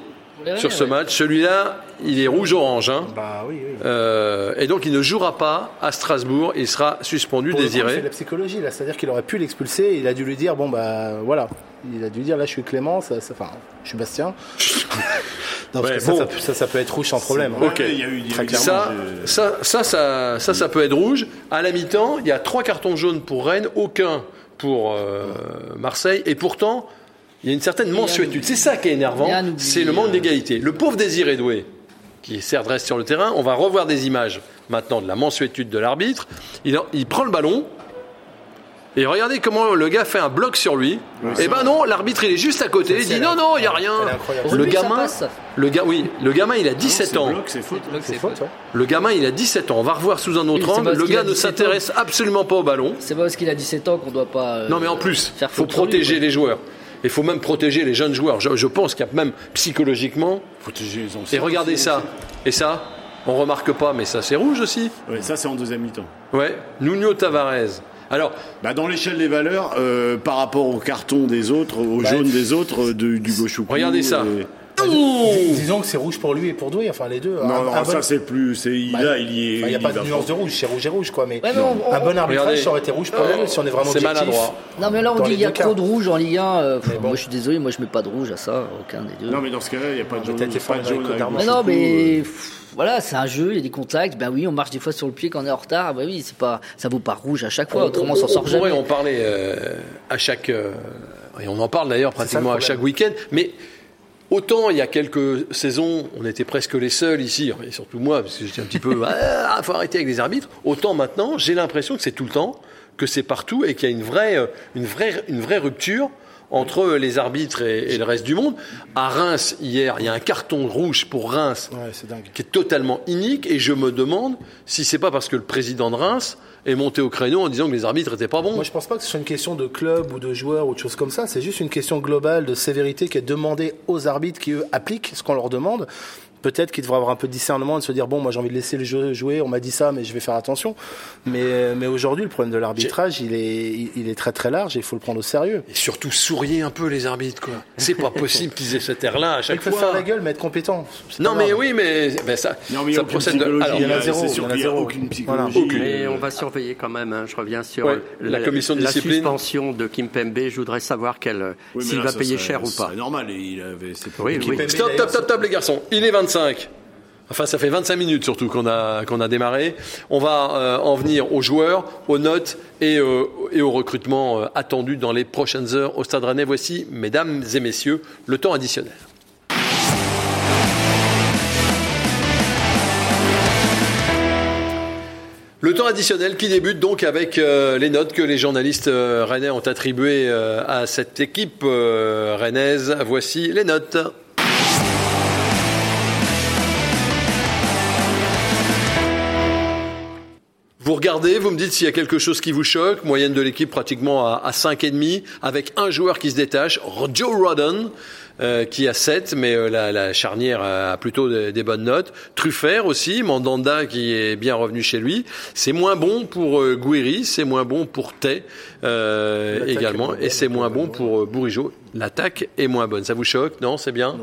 S1: sur ce match. Celui-là, il est rouge-orange. Hein.
S4: Bah oui, oui.
S1: Euh, et donc il ne jouera pas à Strasbourg, il sera suspendu,
S4: Pour coup, C'est
S1: désiré.
S4: la psychologie là, c'est-à-dire qu'il aurait pu l'expulser, il a dû lui dire bon bah voilà, il a dû dire là je suis Clément, ça, ça- enfin je suis Bastien. non, parce
S1: Ouais,
S4: que ça,
S1: bon.
S4: ça, ça, ça peut être rouge sans problème. hein.
S1: Ok.
S5: il y a eu, il y a
S4: Très
S5: eu
S4: clairement,
S1: Ça,
S5: je-
S1: ça, ça, ça, ça, ça peut être rouge. À la mi-temps, il y a trois cartons jaunes pour Rennes, aucun pour euh, Marseille, et pourtant, il y a une certaine mansuétude. C'est ça qui est énervant, c'est le manque
S2: euh.
S1: d'égalité. Le pauvre Désiré Doué, qui certes reste sur le terrain, on va revoir des images maintenant de la mansuétude de l'arbitre. Il, il prend le ballon. Et regardez comment le gars fait un bloc sur lui. et ben non, l'arbitre il est juste à côté. Il dit non non, il y a rien. Le gamin,
S2: passe.
S1: le gars, oui, le gamin il a
S5: Non,
S1: 17
S5: c'est
S1: ans.
S5: bloc, faute.
S4: Faute, ouais.
S1: Le gamin, il a 17 ans. On va revoir sous un autre
S2: Oui,
S1: angle. Le gars ne
S2: 17
S1: s'intéresse absolument pas au ballon.
S2: C'est pas parce qu'il a 17 ans qu'on doit pas. euh,
S1: Non, mais en plus,
S2: faire
S1: faut
S2: lui,
S1: protéger les joueurs. Il faut même protéger les jeunes joueurs. Je, je pense qu'il y a même psychologiquement.
S5: Protéger les anciens.
S1: Et regardez ça. Et ça, on remarque pas, mais ça c'est rouge aussi.
S5: Ouais, ça c'est en deuxième mi-temps.
S1: Ouais. Nuno Tavares. Alors,
S5: Bah, dans l'échelle des valeurs, euh, par rapport au carton des autres, au
S4: Bah,
S5: jaune des autres, euh, de, du gauche
S1: Regardez ça.
S4: Disons que c'est rouge pour lui et pour Doué, enfin les deux.
S5: Non,
S4: Un-
S5: non,
S4: un
S5: ça
S4: bon-
S5: c'est plus, c'est il,
S4: Bah,
S5: là, il y est.
S4: Enfin, Il n'y a
S5: il
S4: pas de nuance de rouge, c'est rouge et rouge quoi. Mais
S2: Ouais, on-
S4: un bon arbitrage,
S1: Regardez.
S4: ça aurait été rouge pour les deux si on est vraiment
S1: c'est
S4: objectif.
S1: maladroit.
S2: Non, mais là, on
S4: Dans
S2: dit il y a trop de rouge en Ligue 1. euh,
S4: bon.
S2: Moi, je suis désolé, moi, je mets pas de rouge à ça, aucun des deux.
S5: Non, mais dans ce cas-là, il n'y a pas de jaune.
S4: formé
S5: de jaune
S4: d'Armor.
S2: Mais non, mais
S5: euh,
S2: voilà, c'est un jeu, il y a des contacts. Ben oui, on marche des fois sur le pied quand on est en retard. Ben oui, c'est pas, ça vaut pas rouge à chaque fois, autrement on s'en sort
S1: pourrait
S2: jamais.
S1: en parler euh, à chaque. euh, et on en parle d'ailleurs pratiquement à chaque week-end. Mais autant il y a quelques saisons, on était presque les seuls ici, et surtout moi, parce que j'étais un petit peu. Ah, faut arrêter avec les arbitres. Autant maintenant, j'ai l'impression que c'est tout le temps, que c'est partout et qu'il y a une vraie, euh, une vraie, une vraie rupture entre les arbitres et, et le reste du monde. À Reims, hier, il y a un carton rouge pour Reims
S4: Ouais, c'est dingue.
S1: qui est totalement inique et je me demande si c'est pas parce que le président de Reims est monté au créneau en disant que les arbitres étaient pas bons.
S4: Moi, je pense pas que ce soit une question de club ou de joueur ou de choses comme ça. C'est juste une question globale de sévérité qui est demandée aux arbitres qui, eux, appliquent ce qu'on leur demande. Peut-être qu'ils devraient avoir un peu de discernement et de se dire bon, moi j'ai envie de laisser le jeu jouer. On m'a dit ça, mais je vais faire attention. Mais, mais aujourd'hui, le problème de l'arbitrage, il est, il- est très très large et il faut le prendre au sérieux.
S1: Et surtout souriez un peu les arbitres quoi. C'est pas possible qu'ils aient cette air-là à
S4: Il
S1: chaque
S4: faut
S1: fois.
S4: faire la gueule, mais être compétent. C'est
S1: Non mais oui mais ben, ça,
S5: Non, mais
S1: ça procède de. Alors,
S4: il y en a
S5: c'est
S4: zéro, il y en a
S5: qu'il a
S4: zéro.
S5: aucune
S4: Voilà.
S5: psychologie.
S1: Aucune.
S3: Mais on va surveiller quand même. hein, je reviens sur
S1: Ouais, la commission de
S3: la
S1: discipline.
S3: suspension de Kim Pembe. Je voudrais savoir
S5: Oui,
S3: s'il va
S5: ça
S3: payer cher ou pas.
S5: serait normal. Il avait, c'est
S3: Oui, oui.
S1: Stop, stop, stop, stop, les garçons. Il est 25. Enfin, ça fait 25 minutes surtout qu'on a qu'on a démarré. On va euh, en venir aux joueurs, aux notes et, euh, au recrutement euh, attendu dans les prochaines heures au Stade Rennais. Voici, mesdames et messieurs, le temps additionnel. Le temps additionnel qui débute donc avec les notes que les journalistes rennais ont attribuées à cette équipe rennaise. Voici les notes. Vous regardez, vous me dites s'il y a quelque chose qui vous choque. Moyenne de l'équipe pratiquement à, à 5,5, avec un joueur qui se détache, Joe Rodden, euh, qui a 7, mais euh, la, la charnière a plutôt des, des bonnes notes. Truffert aussi, Mandanda qui est bien revenu chez lui. C'est moins bon pour euh, c'est moins bon pour Tay euh, également, et c'est moins bon pour euh, Bourigeau. L'attaque est moins bonne. Ça vous choque Non, c'est bien?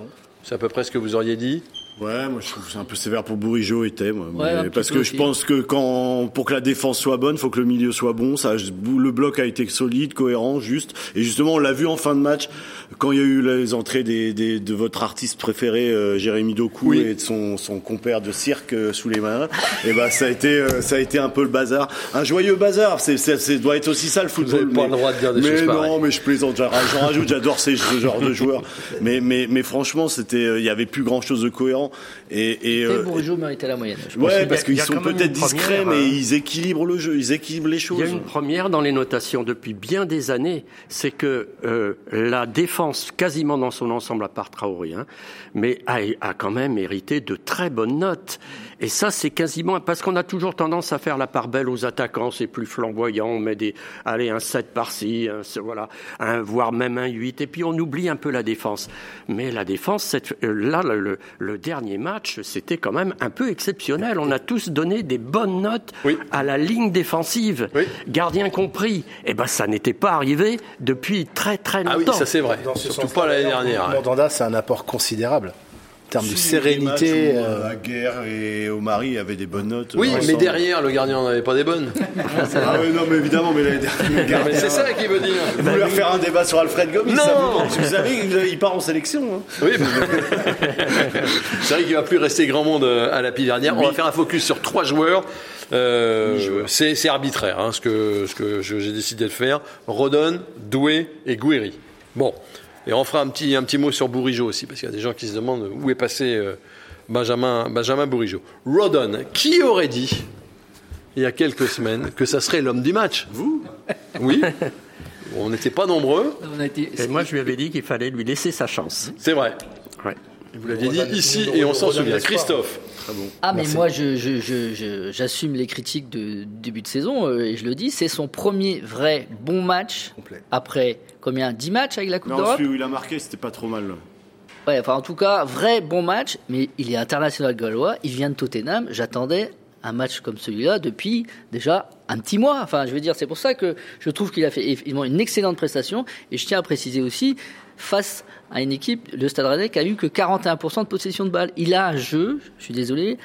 S1: C'est à peu près ce que vous auriez dit?
S5: Ouais, moi je trouve que c'est un peu sévère pour Bourigeau et Tay, moi.
S2: Ouais,
S5: parce que
S2: aussi.
S5: je pense que quand pour que la défense soit bonne, faut que le milieu soit bon. Ça, le bloc a été solide, cohérent, juste. Et justement, on l'a vu en fin de match quand il y a eu les entrées des, des- de votre artiste préféré, euh, Jérémy Doku,
S1: Oui.
S5: et de son, son compère de cirque euh, sous les mains. et ben ça a été euh, ça a été un peu le bazar, un joyeux bazar. C'est c'est c'est- doit être aussi ça le football.
S1: avez pas
S5: mais-
S1: le droit de dire des
S5: mais
S1: choses
S5: non,
S1: pareilles.
S5: mais je plaisante. J'en j'en rajoute. J'adore ces ce genre de joueurs. Mais mais mais franchement, c'était euh, il y avait plus grand chose de cohérent. Et, et
S2: Et
S5: euh,
S2: Bourigeau méritait la moyenne. je pense.
S5: Ouais,
S3: a-
S5: parce
S3: il
S5: qu'ils sont peut-être
S3: une
S5: discrets,
S3: première,
S5: mais
S3: hein.
S5: ils équilibrent le jeu, ils équilibrent les
S3: Il
S5: choses.
S3: y a une première dans les notations depuis bien des années, c'est que euh, la défense, quasiment dans son ensemble, à part Traoré, hein, mais a, a quand même hérité de très bonnes notes. Et ça, c'est quasiment parce qu'on a toujours tendance à faire la part belle aux attaquants, c'est plus flamboyant, on met des, allez, un 7 par-ci, voilà, un, voire même un 8, et puis on oublie un peu la défense. Mais la défense, cette, euh, là, le, le- le dernier match, c'était quand même un peu exceptionnel. On a tous donné des bonnes notes
S1: Oui.
S3: à la ligne défensive,
S1: Oui.
S3: gardien compris. Eh ben, ça n'était pas arrivé depuis très très
S1: Ah
S3: longtemps.
S1: oui, ça c'est vrai.
S4: Dans ce
S1: Surtout pas l'année dernière.
S4: Mandanda, c'est un apport considérable. En termes de sérénité.
S5: les où,
S4: euh,
S5: euh, la guerre et au mari avaient des bonnes notes.
S1: Oui, mais derrière, le gardien n'en avait pas des bonnes.
S5: Ah oui, non, mais évidemment, mais l'année dernière, le
S1: Non, mais
S5: gardien-
S1: c'est ça qui veut dire.
S5: Vous voulez refaire un débat sur Alfred Gomis
S1: Non.
S5: ça vous, vous savez, il part en sélection. Hein.
S1: Oui, mais- c'est vrai qu'il va plus rester grand monde euh, à la pile dernière. On va faire un focus sur trois joueurs. Euh, c'est arbitraire, hein, ce que, ce que je- j'ai décidé de faire. Rodon, Doué et Guiri. Bon, et on fera un petit, un petit mot sur Bourigeau aussi, parce qu'il y a des gens qui se demandent où est passé euh, Benjamin, Benjamin Bourigeau. Rodon, qui aurait dit il y a quelques semaines que ça serait l'homme du match? Vous? Oui. On n'était pas nombreux,
S2: On a été-
S3: Et moi, je lui avais dit qu'il fallait lui laisser sa chance.
S1: c'est vrai.
S3: Ouais.
S1: Vous l'aviez dit ici et on s'en souvient. Christophe.
S2: Ah mais moi je je- je- je- j'assume les critiques de début de saison euh, et je le dis, c'est son premier vrai bon match
S4: Complet.
S2: après combien 10 matchs avec la Coupe
S5: Non,
S2: d'Europe
S5: celui où il a marqué, c'était pas trop mal.
S2: Ouais, enfin en tout cas, vrai bon match, mais il est international gallois, il vient de Tottenham, j'attendais un match comme celui-là depuis déjà un petit mois. Enfin, je veux dire, c'est pour ça que je trouve qu'il a fait effectivement une excellente prestation et je tiens à préciser aussi face à une équipe, le Stade Rennais, qui a eu que 41% de possession de balle. Il a un jeu, je suis désolé,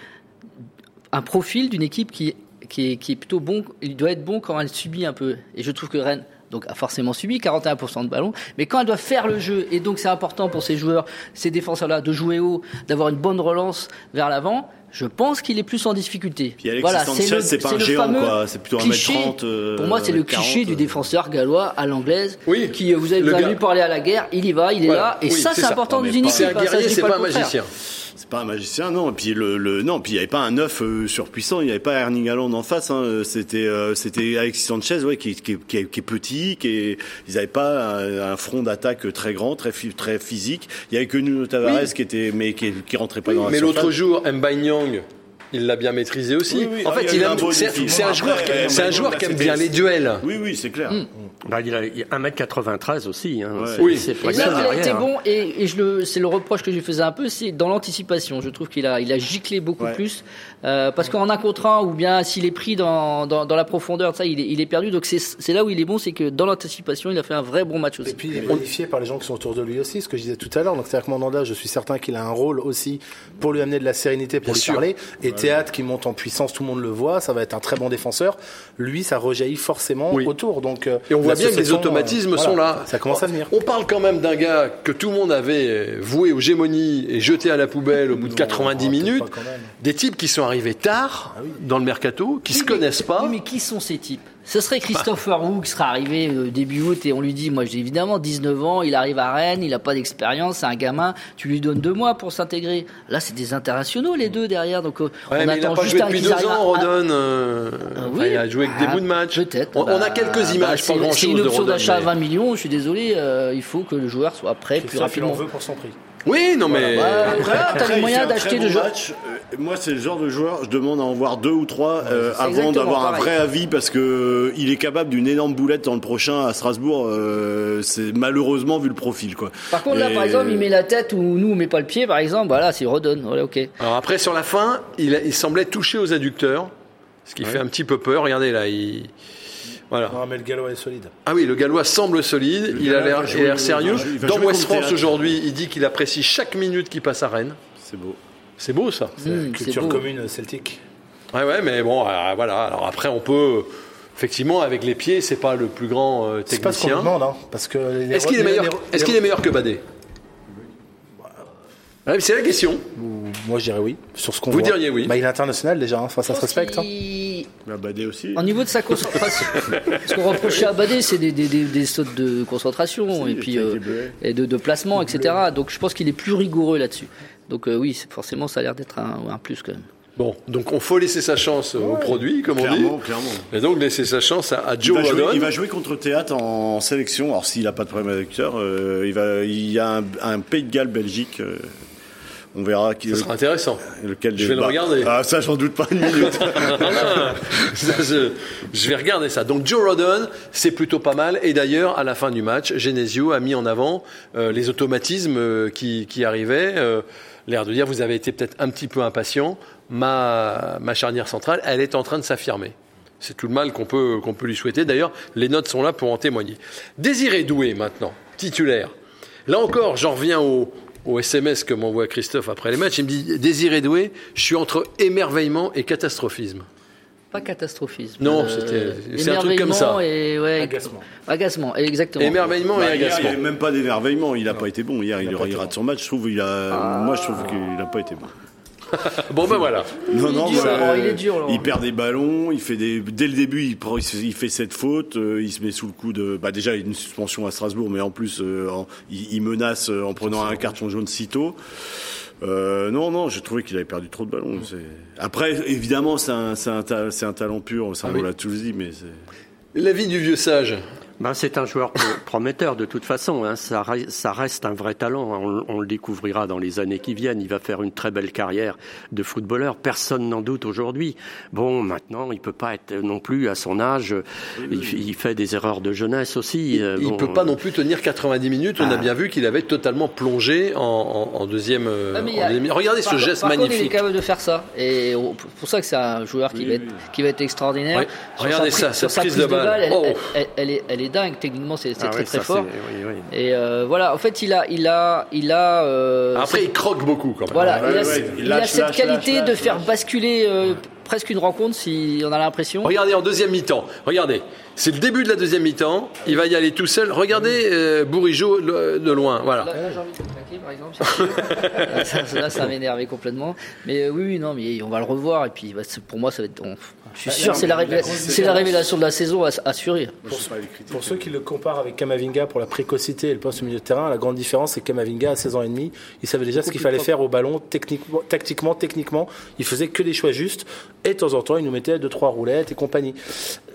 S2: un profil d'une équipe qui, qui, est, qui est plutôt bon. Il doit être bon quand elle subit un peu. Et je trouve que Rennes donc a forcément subi 41% de ballon, mais quand elle doit faire le jeu, et donc c'est important pour ces joueurs, ces défenseurs-là, de jouer haut, d'avoir une bonne relance vers l'avant, je pense qu'il est plus en difficulté.
S5: Puis Alexis Sanchez, c'est pas un
S2: le
S5: géant, quoi. C'est plutôt
S2: cliché.
S5: 1m30. euh,
S2: Pour moi, c'est le
S5: 1m40,
S2: cliché du
S5: euh.
S2: défenseur gallois à l'anglaise.
S1: Oui,
S2: Qui, euh, vous avez pas vu parler à la guerre, il y va, il est
S1: Voilà.
S2: là. Et
S1: Oui,
S2: ça,
S1: c'est
S2: important dans une
S5: pas-
S2: équipe.
S1: C'est un guerrier, c'est
S2: le
S1: pas un
S2: contraire.
S1: magicien.
S5: C'est pas un magicien, non. Et puis le, le non, puis il n'y avait pas un neuf euh, surpuissant. Il n'y avait pas Erling Haaland en face. Hein. C'était euh, c'était Alexis Sanchez, ouais, qui, qui, qui, est- qui est petit, qui est, ils n'avaient pas un, un front d'attaque très grand, très très physique. Il y avait que Nuno Tavares qui était, mais qui, qui rentrait pas dans la
S1: Mais l'autre jour, Mbaye Nyang, il l'a bien maîtrisé aussi.
S5: Oui, oui.
S1: En
S5: Ah,
S1: fait,
S5: il
S1: il aime- c'est un joueur,
S5: après,
S1: qui- c'est un
S5: Mbaye
S1: joueur
S5: Nyang,
S1: qui aime bien les duels.
S5: Oui, oui, c'est clair.
S3: Bah, il a 1m93 aussi. Hein.
S5: Ouais.
S3: C'est-
S1: Oui.
S3: C'est
S2: Et là, il a été bon, et, et je le, c'est le reproche que je lui faisais un peu, c'est dans l'anticipation. Je trouve qu'il a, il a giclé beaucoup
S5: Ouais.
S2: plus, euh, parce qu'en un contre un, ou bien s'il est pris dans, dans, dans la profondeur, ça, il est, il est perdu. Donc c'est, c'est là où il est bon, c'est que dans l'anticipation, il a fait un vrai bon match aussi.
S4: Et puis il est qualifié par les gens qui sont autour de lui aussi, ce que je disais tout à l'heure. Donc c'est-à-dire que Mandanda, je suis certain qu'il a un rôle aussi pour lui amener de la sérénité, pour
S1: Bien
S4: lui
S1: sûr.
S4: parler. Et Théâtre qui monte en puissance, tout le monde le voit, ça va être un très bon défenseur. Lui, ça rejaillit forcément
S1: Oui.
S4: autour. Donc euh,
S1: Et on voit bien que les automatismes
S4: euh,
S1: sont
S4: voilà,
S1: là.
S4: Ça commence à venir.
S1: On parle quand même d'un gars que tout le monde avait voué aux gémonies et jeté à la poubelle au bout de 90
S4: peut-être
S1: minutes. Des types qui sont arrivés tard
S4: Ah oui.
S1: dans le mercato, qui
S2: Oui,
S1: se
S2: mais-
S1: connaissent pas.
S2: Oui, mais qui sont ces types? Ce serait Christopher Wu qui serait arrivé euh, début août et on lui dit, moi j'ai évidemment 19 ans, il arrive à Rennes, il a pas d'expérience, c'est un gamin, tu lui donnes deux mois pour s'intégrer. Là, c'est des internationaux les deux derrière, donc euh,
S1: Ouais,
S2: on
S1: mais il n'a
S2: attend
S1: pas
S2: juste
S1: joué
S2: un
S1: depuis deux
S2: à-
S1: ans, Rodon. euh,
S2: Ah
S1: enfin,
S2: oui.
S1: il a joué que des
S2: Ah,
S1: bouts de match.
S2: Peut-être.
S1: On, on a
S2: Bah,
S1: quelques images,
S2: bah,
S1: pas grand
S2: c'est- C'est
S1: chose
S2: une option d'achat à
S1: mais-
S2: 20 millions, je suis désolé, euh, il faut que le joueur soit prêt plus rapidement.
S4: veut pour son prix.
S1: Oui, non mais.
S2: Bah, voilà, t'as
S5: Après,
S2: les
S5: il
S2: moyens d'acheter de
S5: bon
S2: joueurs.
S5: match. Euh, Moi, c'est le genre de joueur, je demande à en voir deux ou trois euh, avant d'avoir un vrai avis parce que euh, il est capable d'une énorme boulette dans le prochain à Strasbourg. euh, c'est malheureusement vu le profil, quoi.
S2: Par contre, là, par exemple, il met la tête ou nous, on met pas le pied, par exemple, voilà, c'est redonne. Voilà, ok.
S1: Alors après, sur la fin, il, semblait toucher aux adducteurs, ce qui fait un petit peu peur. Regardez là, il. Voilà.
S4: Non, mais le galop est solide.
S1: Ah oui, le Gallois semble solide, il a
S5: Gallois
S1: l'air
S5: va
S1: il a
S5: jouer-
S1: l'air sérieux.
S5: il
S1: Dans West France aujourd'hui, il dit qu'il apprécie chaque minute qu'il passe à Rennes.
S5: C'est beau.
S1: C'est beau ça.
S2: C'est
S4: Culture
S2: beau.
S4: commune celtique.
S1: Ouais, ouais, mais bon, euh, voilà. Alors après, on peut. Effectivement, avec les pieds, c'est pas le plus grand euh,
S4: C'est pas ce qu'on
S1: technicien.
S4: demande, hein, parce que
S1: Est-ce qu'il est meilleur
S4: les-
S1: Est-ce qu'il est meilleur que Badé? Ouais, mais C'est la question.
S4: Moi, je dirais oui. Sur ce qu'on
S1: Vous
S4: voit.
S1: diriez oui.
S4: Bah, il est international déjà, hein, enfin, ça se respecte. hein.
S2: Il-
S5: Bah, Badé aussi.
S2: Au niveau de sa concentration, ce qu'on reprochait à Badé, c'est des, des, des, des sautes de concentration
S5: Si,
S2: et puis euh, et de, de placement, etc. Donc je pense qu'il est plus rigoureux là-dessus. Donc euh, oui, c'est- forcément, ça a l'air d'être un, un plus quand même.
S1: Bon, donc on faut laisser sa chance au produit, comme on dit.
S5: Clairement, clairement.
S1: Et donc laisser sa chance à, à
S5: Il
S1: Joe
S5: va, jouer,
S1: Rodon.
S5: il va jouer contre Théâtre en sélection. Alors s'il n'a pas de problème avec l'acteur, euh, il va, il y a un, un Pays de Galles Belgique. euh, on verra qui,
S1: Ça sera intéressant.
S5: lequel
S1: Je vais le regarder.
S5: Ah ça j'en doute pas une minute.
S1: Ça, je, je vais regarder ça. Donc Joe Rodon, c'est plutôt pas mal. Et d'ailleurs, à la fin du match, Genesio a mis en avant euh, les automatismes euh, qui, qui arrivaient. euh, L'air de dire, vous avez été peut-être un petit peu impatient. Ma, ma charnière centrale, elle est en train de s'affirmer. C'est tout le mal qu'on peut, qu'on peut lui souhaiter. D'ailleurs, les notes sont là pour en témoigner. Désiré Doué, maintenant, titulaire. Là encore, j'en reviens au, au SMS que m'envoie Christophe après les matchs. Il me dit Désiré Doué, je suis entre émerveillement et catastrophisme.
S2: Pas catastrophisme.
S1: Non, c'était- c'est un truc comme ça.
S2: émerveillement Et, ouais,
S4: Agacement.
S2: Agacement, exactement.
S1: Émerveillement
S5: Bah,
S1: et
S5: hier, il n'y
S1: agacement.
S5: avait même pas d'émerveillement. Il n'a pas été bon hier. Il,
S4: Il
S5: il rate
S4: bon.
S5: son match. Je trouve il a. Moi je trouve qu'il n'a pas été bon.
S1: Bon ben voilà.
S5: Non,
S2: Il est
S5: non,
S2: dur,
S5: bah,
S2: Laurent, il est dur, Laurent.
S5: Il perd des ballons, il fait des. Dès le début, il, prend- il fait cette faute, euh, il se met sous le coup de. Bah déjà, il y a une suspension à Strasbourg, mais en plus, euh, en- il, il menace euh, en prenant un carton jaune si tôt. Euh, non, non, j'ai trouvé qu'il avait perdu trop de ballons. c'est- Après, évidemment, c'est un, c'est un, ta- c'est un talent pur, ça
S1: Ah
S5: on
S1: oui.
S5: l'a tous dit, mais c'est.
S1: L'avis du vieux sage.
S3: Ben, c'est un joueur pro- prometteur de toute façon. Hein. Ça, re- ça reste un vrai talent. On, on le découvrira dans les années qui viennent. Il va faire une très belle carrière de footballeur. Personne n'en doute aujourd'hui. Bon, maintenant, il peut pas être non plus à son âge. Il, il fait des erreurs de jeunesse aussi. euh,
S1: Il
S3: bon,
S1: peut pas non plus tenir 90 minutes. On a
S3: Ah.
S1: bien vu qu'il avait totalement plongé en, en- en deuxième. euh,
S2: Ah,
S1: en
S2: a-
S1: deuxième- Regardez ce
S2: contre-
S1: geste
S2: par contre, il est
S1: magnifique.
S2: capable de faire ça. Et pour ça que c'est un joueur qui, va, être, qui va être extraordinaire.
S1: Regardez
S2: sa
S1: ça, cette prise
S2: prise
S1: de balle.
S2: elle,
S1: Oh.
S2: elle- elle- elle est, elle est dingue. Techniquement, c'est
S3: ah
S2: très très
S3: ça,
S2: fort.
S3: c'est- oui, oui.
S2: Et euh, voilà, en fait, il a, il a, il a. euh,
S1: Après, il croque beaucoup quand même.
S2: Voilà, il a,
S5: il
S2: cette
S5: lâche,
S2: qualité
S5: lâche,
S2: de faire basculer presque une rencontre si on a l'impression.
S1: Regardez en deuxième mi-temps. Regardez, c'est le début de la deuxième mi-temps. Il va y aller tout seul. Regardez euh, Bourigeau de loin. Voilà.
S2: Là, là, j'ai envie de claquer, par exemple. c'est sûr. ça, là, ça m'énerver complètement. Mais euh, oui, oui, non, mais on va le revoir. Et puis, bah, pour moi, ça va être. on- je suis sûr, c'est la, révéla- c'est la révélation de la saison ass- assurée.
S4: Pour ceux qui le comparent avec Kamavinga pour la précocité et le poste au milieu de terrain, la grande différence c'est que Kamavinga à 16 ans et demi, il savait déjà ce qu'il fallait faire au ballon, techniquement, tactiquement, techniquement, il faisait que les choix justes et de temps en temps il nous mettait deux trois roulettes et compagnie.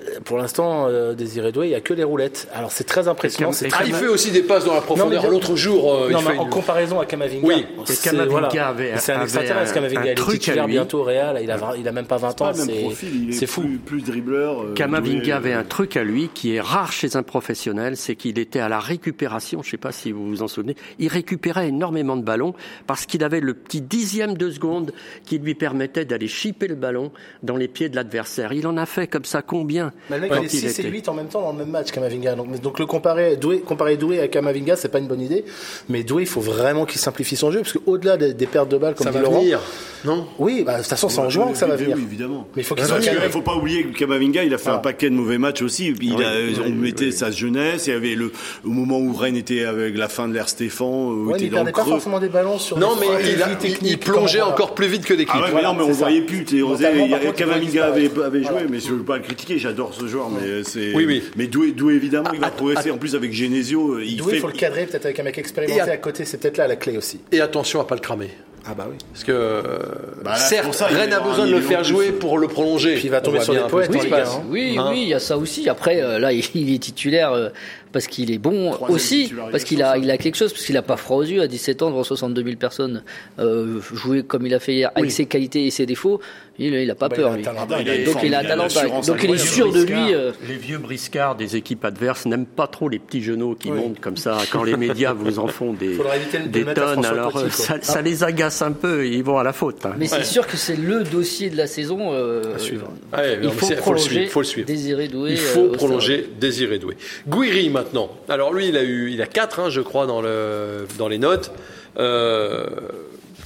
S4: Euh, Pour l'instant, euh, Désiré Doué, il y a que les roulettes. Alors c'est très impressionnant. C'est
S1: Ah, il fait aussi des passes dans la profondeur.
S4: mais-
S1: L'autre jour, euh, il
S4: non,
S1: fait
S4: mais en
S1: une-
S4: comparaison à Kamavinga,
S1: Oui.
S4: C'est
S3: avait-
S4: un
S3: avait
S4: extraterrestre. Kamavinga,
S3: un
S4: il est
S3: truc à
S4: titulaire
S3: lui.
S4: bientôt au Real. Il a, il même pas 20 ans. C'est
S5: il est
S4: fou.
S5: Plus, plus dribbleur. euh,
S3: Kamavinga avait
S5: euh,
S3: un truc à lui qui est rare chez un professionnel, c'est qu'il était à la récupération, je ne sais pas si vous vous en souvenez, il récupérait énormément de ballons parce qu'il avait le petit dixième de seconde qui lui permettait d'aller chipper le ballon dans les pieds de l'adversaire. Il en a fait comme ça combien
S4: Mais le mec,
S3: quand
S4: il est
S3: il
S4: 6 et
S3: était-
S4: 8 en même temps dans le même match, Kamavinga. Donc, donc le comparer Doué, comparer Doué à Kamavinga, c'est pas une bonne idée. Mais Doué, il faut vraiment qu'il simplifie son jeu, parce qu'au-delà des, des pertes de balles, comme
S1: Ça
S4: dit
S1: va
S4: Laurent.
S1: venir, non
S4: Oui, bah, de toute façon, c'est en jouant que ça va venir.
S5: oui, évidemment.
S4: Mais il faut qu'il
S5: faut pas oublier que Kamavinga, il a fait
S4: Voilà.
S5: un paquet de mauvais matchs aussi. Il
S3: Oui,
S5: a,
S3: oui,
S5: on
S3: oui,
S5: mettait
S3: oui.
S5: sa jeunesse. Il y avait le au moment où Rennes était avec la fin de l'ère Stéphane, où
S4: Ouais,
S5: il
S4: il
S5: était dans le
S4: perdait pas
S5: creux.
S4: forcément des ballons sur
S1: Non, mais il, a- il- il plongeait encore plus vite que l'équipe.
S5: Ah ouais, mais
S4: Voilà,
S5: non, mais on voyait plus. il
S4: il
S5: Kamavinga avait, avait joué, mais je veux pas le critiquer. J'adore ce joueur, mais c'est.
S1: Oui, oui.
S5: Mais Doué, Doué évidemment, il va
S1: Ah,
S5: progresser.
S1: ah,
S5: En plus, avec Genesio, il
S4: Doué,
S5: fait.
S4: il faut le cadrer peut-être avec un mec expérimenté
S1: à
S4: côté. C'est peut-être là la clé aussi.
S1: Et attention à pas le cramer.
S4: Ah bah oui.
S1: Parce que, euh,
S5: Bah là,
S1: certes,
S5: ça,
S1: Rennes a besoin de le faire jouer
S5: plus.
S1: pour le prolonger.
S4: Puis il va tomber sur
S1: peu
S4: poètes un,
S1: passe.
S4: hein.
S2: Oui,
S1: Hein
S2: oui, il y a ça aussi. Après, euh, là, il est titulaire euh, parce qu'il est bon
S5: Troisième
S2: aussi, parce qu'il a, il a quelque chose, parce qu'il a pas froid aux yeux à 17 ans devant 62 000 personnes, euh, jouer comme il a fait hier, avec ses qualités et ses défauts. Il, il a pas
S4: Bah,
S2: peur.
S4: il a
S2: lui.
S5: il a
S2: Donc il a un talent Donc il est sûr de
S3: Briscards,
S2: lui. euh,
S3: Les vieux briscards des équipes adverses n'aiment pas trop les petits genoux qui montent comme ça quand les médias vous en font des,
S4: à
S3: tonnes.
S4: François
S3: Alors euh, ça, ça les agace un peu, ils vont à la faute. hein.
S2: Mais c'est sûr que c'est le dossier de la saison. euh,
S4: suivre.
S1: Ouais,
S2: il faut
S1: faut le
S2: prolonger.
S1: suivre, faut le suivre.
S2: Désiré Doué.
S1: Il
S2: euh,
S1: faut prolonger Désiré Doué. Guiri maintenant. Alors lui, il a eu, il a 4 je crois dans le dans les notes. Euh,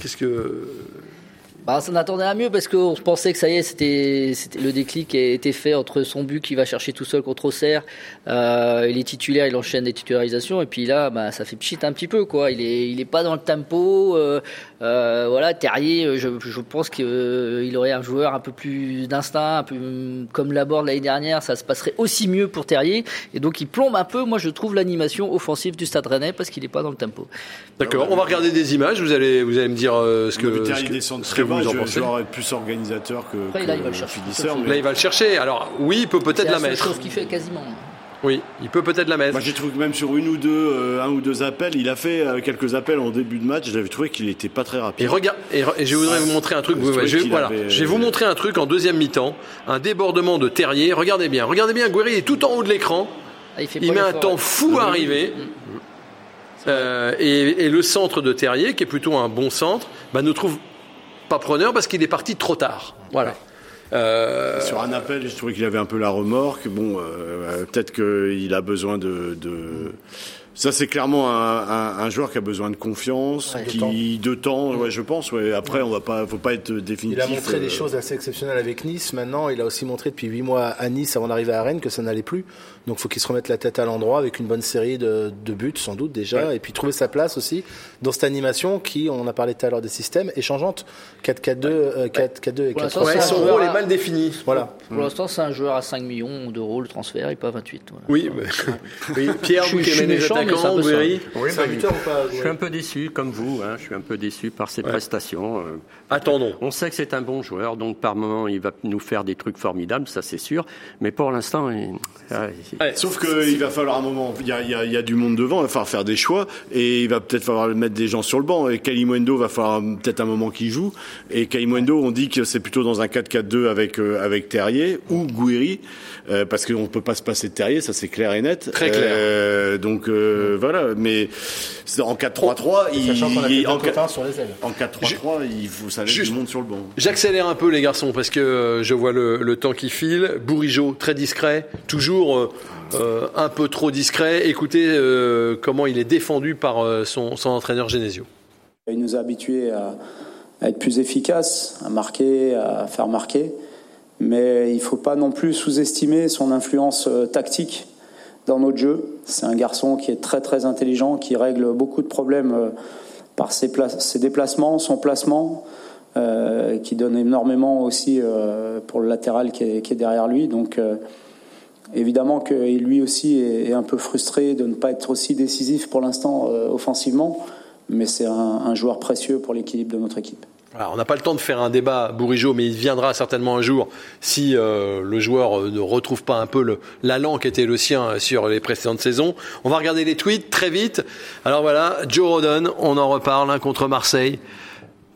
S1: Qu'est-ce que
S2: Bah, ça n'attendait à mieux parce qu'on pensait que ça y est, c'était, c'était le déclic a été fait entre son but qu'il va chercher tout seul contre Auxerre. Euh, il est titulaire, il enchaîne des titularisations et puis là, bah, ça fait pchit un petit peu quoi. Il est, il est pas dans le tempo. Euh, euh, voilà, Terrier, je, je pense qu'il aurait un joueur un peu plus d'instinct, un peu comme Laborde l'année dernière, ça se passerait aussi mieux pour Terrier. Et donc il plombe un peu, moi je trouve l'animation offensive du Stade Rennais parce qu'il est pas dans le tempo.
S1: D'accord. On va regarder des images. Vous allez vous allez me dire euh, ce que
S5: Le
S1: ce
S5: Terrier
S1: que,
S5: descend
S1: ce
S5: très bas,
S1: vous en pensez.
S5: être plus organisateur que,
S2: Après,
S5: que
S2: là, il va le chercher
S5: finisseur. mais-
S1: Là, il va le chercher. Alors oui, il peut peut-être
S2: C'est
S1: la mettre.
S2: chose qu'il fait quasiment.
S1: Oui, il peut peut-être la mettre.
S5: Moi, j'ai trouvé que même sur une ou deux, euh, un ou deux appels, il a fait euh, quelques appels en début de match. J'avais trouvé qu'il était pas très rapide.
S1: Et regarde, et, re- et je voudrais vous montrer un truc.
S5: Je
S1: voilà,
S5: avait-
S1: je vais vous montrer un truc en deuxième mi-temps. Un débordement de Terrier. Regardez bien, regardez bien. Guéry est tout en haut de l'écran.
S2: Ah, il fait
S1: Il
S2: pas
S1: met un temps fou à arriver. Euh, et, et le centre de Terrier, qui est plutôt un bon centre, bah, ne trouve pas preneur parce qu'il est parti trop tard. Voilà. Euh,
S5: Sur un appel, je trouvais qu'il avait un peu la remorque. Bon, euh, peut-être qu'il a besoin de. de... Ça, c'est clairement un, un, un joueur qui a besoin de confiance,
S2: Ouais.
S5: qui de temps, ouais, je pense. Ouais. Après, on va pas, faut pas être définitif.
S4: Il a montré
S5: euh,
S4: des choses assez exceptionnelles avec Nice. Maintenant, il a aussi montré depuis huit mois à Nice, avant d'arriver à Rennes, que ça n'allait plus. Donc, faut qu'il se remette la tête à l'endroit avec une bonne série de, de buts, sans doute déjà, et puis trouver sa place aussi dans cette animation qui, on a parlé tout à l'heure des systèmes, est changeante. 4-4-2, euh, 4-4-2 et
S2: Pour
S4: 4
S2: l'instant,
S1: ouais, son rôle
S2: à-
S1: est mal défini.
S4: Voilà.
S2: Pour l'instant, c'est un joueur à 5 millions d'euros le transfert et pas 28. voilà.
S1: Oui, mais- oui. Pierre,
S2: Je
S1: vous
S2: suis-
S1: qui
S2: je suis méchant, mais c'est un
S3: Oui, bah,
S4: buteur pas
S3: Je suis un peu déçu, comme vous. Hein, je suis un peu déçu par ses prestations. euh.
S1: attendons.
S3: On sait que c'est un bon joueur, donc par moment il va nous faire des trucs formidables, ça c'est sûr. Mais pour l'instant, il... il-
S1: Ouais.
S5: Sauf qu'il va falloir un moment, il y a, il y, a, il y a du monde devant, il va falloir faire des choix, et il va peut-être falloir mettre des gens sur le banc. Et Kalimundo va falloir peut-être un moment qu'il joue. Et Kalimundo, on dit que c'est plutôt dans un 4-4-2 avec euh, avec Terrier ou Gouiri, euh, parce qu'on peut pas se passer de Terrier, ça c'est clair et net.
S1: Très clair.
S5: Euh, donc euh, voilà, mais en 4-3-3, il,
S4: Sachant qu'on a
S5: il- en,
S4: de copains sur les ailes.
S5: en 4-3-3, il faut ça laisse
S1: Juste-
S5: du monde sur le banc.
S1: J'accélère un peu les garçons parce que euh, je vois le, le temps qui file. Bourigeau, très discret, toujours euh, un peu trop discret. Écoutez euh, comment il est défendu par euh, son, entraîneur Genesio.
S6: Il nous a habitués à, être plus efficaces, à marquer, à faire marquer. Mais il ne faut pas non plus sous-estimer son influence tactique dans notre jeu. C'est un garçon qui est très très intelligent, qui règle beaucoup de problèmes par ses, déplacements, son placement, qui donne énormément aussi pour le latéral qui est, qui est derrière lui. Donc évidemment que lui aussi est, un peu frustré de ne pas être aussi décisif pour l'instant euh, offensivement, mais c'est un, joueur précieux pour l'équilibre de notre équipe.
S1: Alors, on n'a pas le temps de faire un débat Bourigeau, mais il viendra certainement un jour si euh, le joueur ne retrouve pas un peu l'allant qui était le sien sur les précédentes saisons. On va regarder les tweets très vite. Alors voilà, Joe Rodon, on en reparle hein, contre Marseille.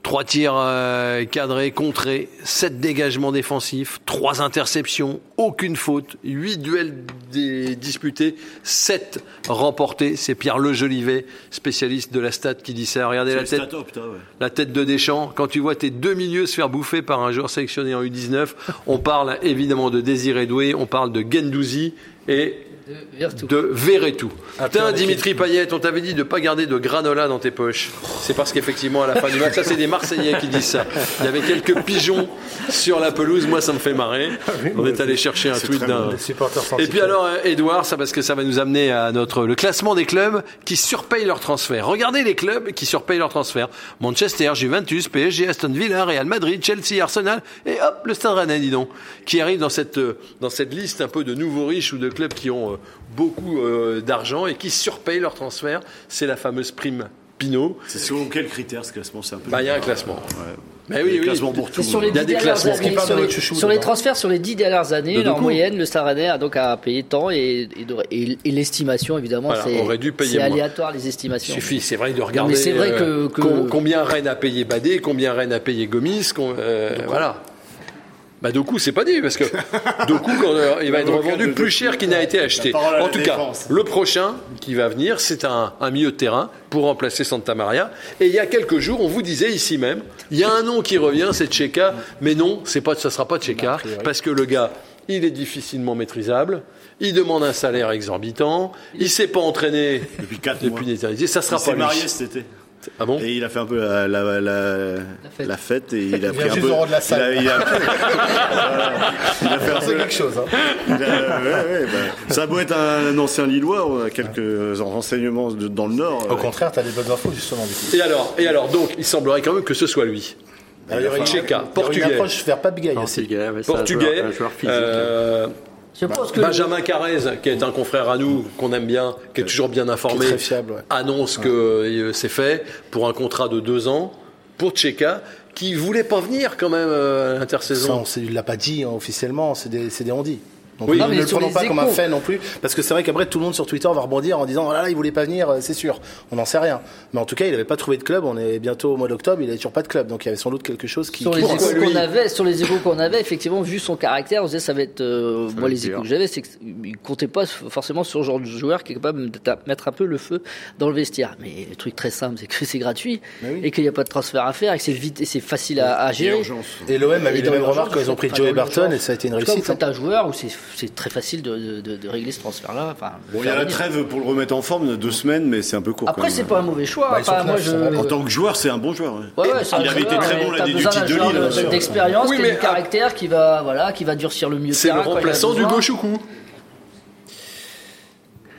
S1: Trois tirs euh, cadrés, contrés, sept dégagements défensifs, trois interceptions, aucune faute, huit duels disputés, sept remportés. C'est Pierre Le Jolivet, spécialiste de la stat, qui dit ça. Regardez la tête,
S5: ouais.
S1: la tête de Deschamps. Quand tu vois tes deux milieux se faire bouffer par un joueur sélectionné en U19, on parle évidemment de Désiré Doué, on parle de Gendouzi et de Verretou. Putain, Dimitri Payet, on t'avait dit de pas garder de granola dans tes poches. C'est parce qu'effectivement, à la fin du match, ça c'est des Marseillais qui disent ça. Il y avait quelques pigeons sur la pelouse, moi ça me fait marrer. On est allé chercher un tweet d'un. Et puis alors, Edouard, ça parce que ça va nous amener à notre le classement des clubs qui surpayent leurs transferts. Regardez les clubs qui surpayent leurs transferts. Manchester, Juventus, PSG, Aston Villa, Real Madrid, Chelsea, Arsenal et hop, le Stade Rennais, dis donc, qui arrive dans cette dans cette liste un peu de nouveaux riches ou de clubs qui ont beaucoup euh, d'argent et qui surpayent leurs transferts. C'est la fameuse prime Pinot.
S5: C'est selon quel critère ce classement C'est un peu.
S1: Bah, il y a un classement. Ouais.
S5: Mais oui, oui. Classement pour tout.
S2: Sur les,
S1: il y a des classements
S2: années, sur, les, sur les, transferts sur les dix dernières années, en moyenne, le Stade Rennais a donc à payer tant et, et, et, et l'estimation, évidemment,
S1: voilà, c'est
S2: aléatoire les estimations.
S1: Il suffit, c'est vrai de regarder.
S2: Mais c'est vrai que, que...
S1: Euh, combien Rennes a payé Badé, combien Rennes a payé Gomis, euh, voilà. Bah Doku, c'est pas dit parce que Doku quand, euh, il va être revendu plus cher qu'il n'a été acheté. En tout cas, le prochain qui va venir, c'est un, un, milieu de terrain pour remplacer Santa Maria. Et il y a quelques jours, on vous disait ici même, il y a un nom qui revient, c'est Cheka, mais non, c'est pas, ça sera pas Cheka parce que le gars, il est difficilement maîtrisable. Il demande un salaire exorbitant. Il s'est pas entraîné
S5: depuis quatre
S1: depuis
S5: mois.
S1: Une éternité. Ça sera
S5: il
S1: pas
S5: marié cet été.
S1: Ah bon?
S5: Et il a fait un peu la, la, la, la, fête. la fête. et il a pris un peu.
S4: De la salle.
S5: Il a, il a,
S4: il a fait un peu quelque chose. Hein.
S5: Il a, ouais, ouais, bah, ça a beau être un ancien Lillois, on a quelques renseignements de, dans le Nord.
S4: Au contraire, tu as des bonnes infos justement. Du coup.
S1: Et alors, et alors, donc, il semblerait quand même que ce soit lui.
S4: Alors, il y
S1: portugais.
S4: Une approche vers Pape aussi.
S1: Portugais.
S3: Un joueur physique.
S1: Euh,
S2: je pense que
S1: Benjamin Carrez, qui est un confrère à nous, qu'on aime bien, qui est toujours bien informé,
S4: très fiable, ouais.
S1: annonce que euh, c'est fait pour un contrat de deux ans pour Tcheka, qui voulait pas venir quand même euh, à l'intersaison.
S4: Ça, on ne l'a pas dit hein, officiellement, c'est des, des on-dit. Donc
S1: Oui.
S4: ne,
S2: Non, mais
S4: ne le prenons pas comme un fait non plus, parce que c'est vrai qu'après tout le monde sur Twitter va rebondir en disant oh là là il voulait pas venir, euh, c'est sûr. On n'en sait rien. Mais en tout cas il n'avait pas trouvé de club. On est bientôt au mois d'octobre, il n'avait toujours pas de club, donc il y avait sans doute quelque chose qui.
S2: sur les échos qu'on avait, sur les échos qu'on avait, effectivement, vu son caractère, on se disait ça va être. euh,
S3: Ça
S2: moi,
S3: va
S2: les échos que j'avais, c'est qu'il comptait pas forcément sur le genre de joueur qui est capable de mettre un peu le feu dans le vestiaire. Mais le truc très simple, c'est que c'est gratuit
S4: oui.
S2: et qu'il n'y a pas de transfert à faire et que c'est vite et c'est facile à, à gérer.
S4: Et l'OM a eu les mêmes remarques quand ils ont pris Joey Barton et ça a été une réussite.
S2: Vous faites un joueur où c'est c'est très facile de, de, de, de régler ce transfert-là. Enfin,
S5: Bon, il y a la trêve pour le remettre en forme, deux semaines, mais c'est un peu court.
S2: Après, c'est pas un mauvais choix.
S4: Bah,
S2: Enfin, moi, je.
S5: En tant que joueur, c'est un bon joueur. ouais.
S2: Ouais, ouais, c'est un
S5: il avait été très bon l'année du titre de Lille.
S2: d'expérience,
S1: Oui,
S2: qui a
S1: mais
S2: du caractère, qui va, voilà, qui va durcir le milieu de
S1: C'est le remplaçant du
S2: besoin.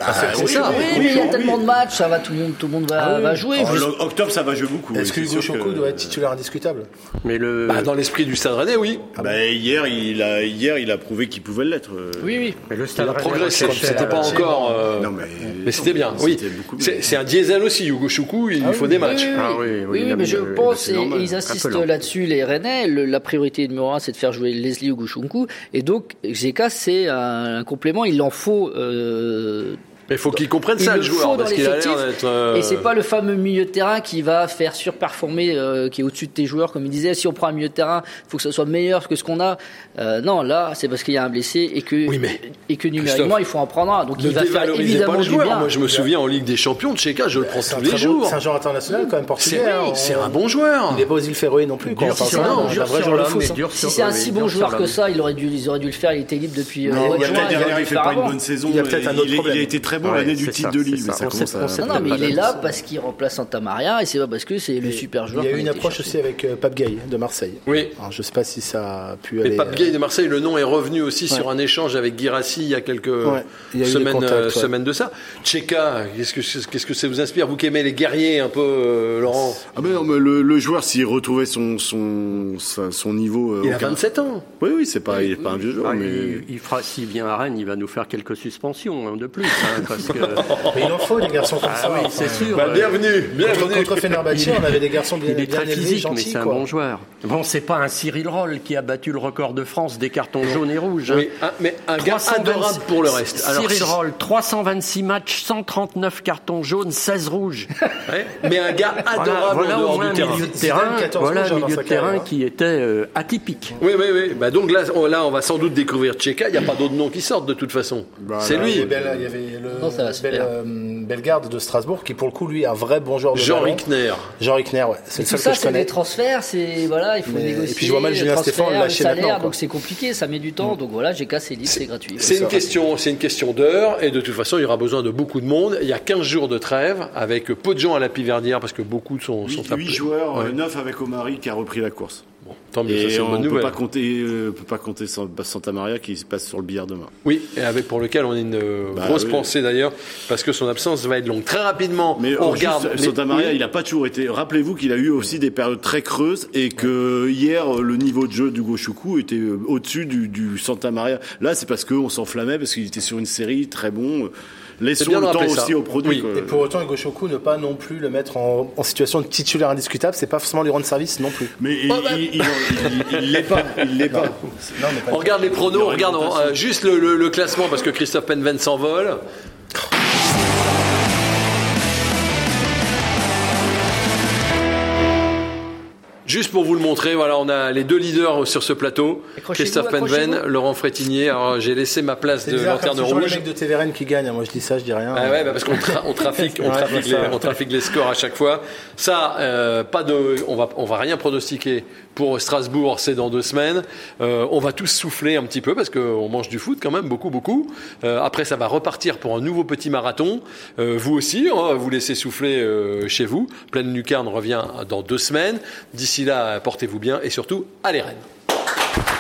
S1: Gauchoukou.
S5: c'est
S1: ça.
S2: Oui, mais il y a tellement de matchs, ça va, tout le monde, tout le monde va, va jouer.
S5: En
S2: Juste-
S5: octobre, ça va jouer beaucoup.
S4: Est-ce que
S5: oui,
S4: Hugo
S5: que-
S4: doit être titulaire indiscutable?
S3: Mais le.
S1: Bah, dans l'esprit du Stade Rennais, oui.
S5: Bah, hier, il a, hier, il a prouvé qu'il pouvait l'être. euh.
S2: Oui, oui.
S3: mais le
S1: Il
S3: stade
S1: a
S3: Rennais
S1: progressé. C'était
S3: la-
S1: pas encore. euh,
S5: Non, mais.
S1: Mais c'était bien, oui. C'est un diesel aussi, Hugo Choukou, il lui faut des matchs.
S2: Oui, oui,
S3: Ah
S2: oui.
S3: oui, oui,
S2: Oui,
S3: il a
S2: mais je pense, et, ils insistent là-dessus, les Rennais, la priorité numéro un, c'est de faire jouer Leslie Ugushunku, et donc Zeka, c'est un, un complément, il en faut euh,
S1: Mais il faut qu'il comprenne
S2: Il
S1: ça,
S2: le
S1: joueur, parce qu'il a l'air
S2: l'effectif.
S1: d'être. euh,
S2: Et c'est pas le fameux milieu de terrain qui va faire surperformer, euh, qui est au-dessus de tes joueurs, comme il disait. Si on prend un milieu de terrain, il faut que ce soit meilleur que ce qu'on a. Euh, non, là, c'est parce qu'il y a un blessé et que,
S1: Oui, mais,
S2: et que numériquement, il faut en prendre un. Donc
S1: Ne
S2: il va faire évidemment
S1: pas le
S2: du
S1: joueur.
S2: bien.
S1: Moi, je me souviens en Ligue des Champions de Cheka, je le prends tous les
S4: bon-
S1: jours.
S4: C'est un joueur international quand même portugais.
S1: C'est
S4: hein.
S1: oui, c'est un bon joueur.
S4: Il n'est pas aux îles Féroé non plus.
S2: Si c'est un si bon joueur que ça, ils auraient dû le faire. Il était libre depuis.
S5: Il y a peut-être
S2: il
S5: une bonne saison.
S4: Y a peut-être un autre problème.
S5: Très bon
S3: Ouais,
S5: l'année du titre
S3: ça,
S5: de Lille, mais ça
S2: Non, non, il est là parce qu'il remplace Santa Maria et c'est pas parce que c'est le super joueur.
S4: Il y a eu une approche aussi avec euh, Pape Gay de Marseille.
S1: Oui.
S4: Alors, je sais pas si ça a pu
S1: Mais
S4: aller.
S1: Pape Gay de Marseille, le nom est revenu aussi
S4: Ouais.
S1: sur un échange avec Guirassi il y a quelques
S4: Ouais, il y a eu des
S1: semaines,
S4: contacts,
S1: euh,
S4: ouais.
S1: semaines de ça. Tcheka, qu'est-ce que, qu'est-ce que ça vous inspire Vous qui aimez les guerriers un peu, euh, Laurent?
S5: Ah mais non, mais le, le joueur s'il retrouvait son son niveau, euh,
S1: Il a
S5: aucun-
S1: 27 ans.
S5: Oui oui, c'est pas il est pas un vieux joueur,
S3: Ah,
S5: mais
S3: il, il fera, s'il vient à Rennes, il va nous faire quelques suspensions hein, de plus, hein, parce que
S4: Mais il en faut des garçons comme
S3: ah
S4: ça.
S3: oui,
S4: enfin,
S3: c'est sûr.
S1: Bah, bienvenue,
S4: Contre,
S1: bienvenue.
S4: contre Fenerbahçe, on avait des garçons bien,
S3: Il est
S4: bien
S3: très
S4: élevés,
S3: physique,
S4: gentils,
S3: mais c'est un
S4: quoi.
S3: bon joueur. Bon, c'est pas un Cyril Roll qui a battu le record de France des cartons jaunes et rouges. hein.
S1: Oui, un- mais un gars
S3: 326
S1: adorable pour le reste. Alors,
S3: Cyril Roll, 326 matchs, 139 cartons jaunes, 16 rouges.
S1: Ouais, mais un gars
S3: Voilà,
S1: adorable
S3: voilà
S1: en dehors du terrain.
S3: milieu de terrain,
S4: 14
S3: voilà un
S4: dans
S3: milieu de terrain
S4: carrière.
S3: qui était euh, atypique.
S1: Oui, oui, oui. Bah donc là, on, là, on va sans doute découvrir Tcheka. Il n'y a pas d'autres noms qui sortent de toute façon.
S5: Bah,
S1: c'est
S5: là,
S4: Il y
S1: lui.
S4: avait, il y avait le
S2: Non, ça va se
S4: Bel-
S2: faire.
S4: euh, Bellegarde de Strasbourg qui pour le coup lui est un vrai bon joueur de
S1: Jean
S4: ballon.
S1: Rickner.
S4: Jean Rickner, ouais. C'est
S2: tout ça, c'est des transferts, c'est voilà, il faut
S4: Mais-
S2: négocier.
S4: et puis je vois mal Julien Stéphane lâcher
S2: salaire,
S4: maintenant, quoi.
S2: donc c'est compliqué, ça met du temps. Donc voilà, j'ai cassé l'île, c'est gratuit.
S1: C'est une question, c'est une question d'heure et de toute façon, il y aura besoin de beaucoup de monde. Il y a 15 jours de trêve avec peu de gens à la piverdière parce que beaucoup sont, sont
S5: 8,
S1: appelés.
S5: joueurs,
S1: Ouais.
S5: 9 avec Omari qui a repris la course.
S1: Bon, tant mieux,
S5: Et on peut pas compter euh, peut pas compter San- Santa Maria qui se passe sur le billard demain.
S1: Oui, et avec pour lequel on a une euh,
S5: Bah
S1: grosse
S5: oui.
S1: pensée d'ailleurs parce que son absence va être longue. Très rapidement,
S5: Mais
S1: on
S5: euh,
S1: regarde.
S5: juste,
S1: les-
S5: Santa Maria,
S1: Oui.
S5: il a pas toujours été. Rappelez-vous qu'il a eu aussi des périodes très creuses et que hier le niveau de jeu du Goshoku était euh, au-dessus du, du Santa Maria. Là, c'est parce qu'on s'enflammait parce qu'il était sur une série très bon. Laissons
S1: bien
S5: le temps aussi au produit.
S1: Oui.
S4: Et pour autant, Hugo Choku, ne pas non plus le mettre en, en situation de titulaire indiscutable, c'est pas forcément lui rendre service non plus.
S5: Mais il,
S1: Oh, bah.
S5: il, il, il- il l'est pas. Il l'est pas.
S4: Non, mais pas
S1: On regarde les pronos, on regarde euh, juste le, le- le classement parce que Christophe Penven s'envole. Juste pour vous le montrer, voilà, on a les deux leaders sur ce plateau. Christophe Penven. Laurent Frétinier. Alors j'ai laissé ma place
S4: C'est
S1: de
S4: bizarre,
S1: lanterne
S4: comme toujours les
S1: rouge.
S4: mecs de TVRN qui gagnent. Moi, je dis ça, je dis rien.
S1: Ah ouais, bah parce qu'on tra- on trafique, on
S4: Ouais,
S1: trafique,
S4: c'est
S1: les,
S4: ça.
S1: on trafique les scores à chaque fois. Ça, euh, pas de, on va, on va rien pronostiquer pour Strasbourg, c'est dans deux semaines. Euh, on va tous souffler un petit peu parce qu'on mange du foot quand même beaucoup, beaucoup. Euh, après, ça va repartir pour un nouveau petit marathon. Euh, vous aussi, hein, vous laissez souffler chez vous. Pleine Lucarne revient dans deux semaines. D'ici là, portez-vous bien et surtout, allez Rennes.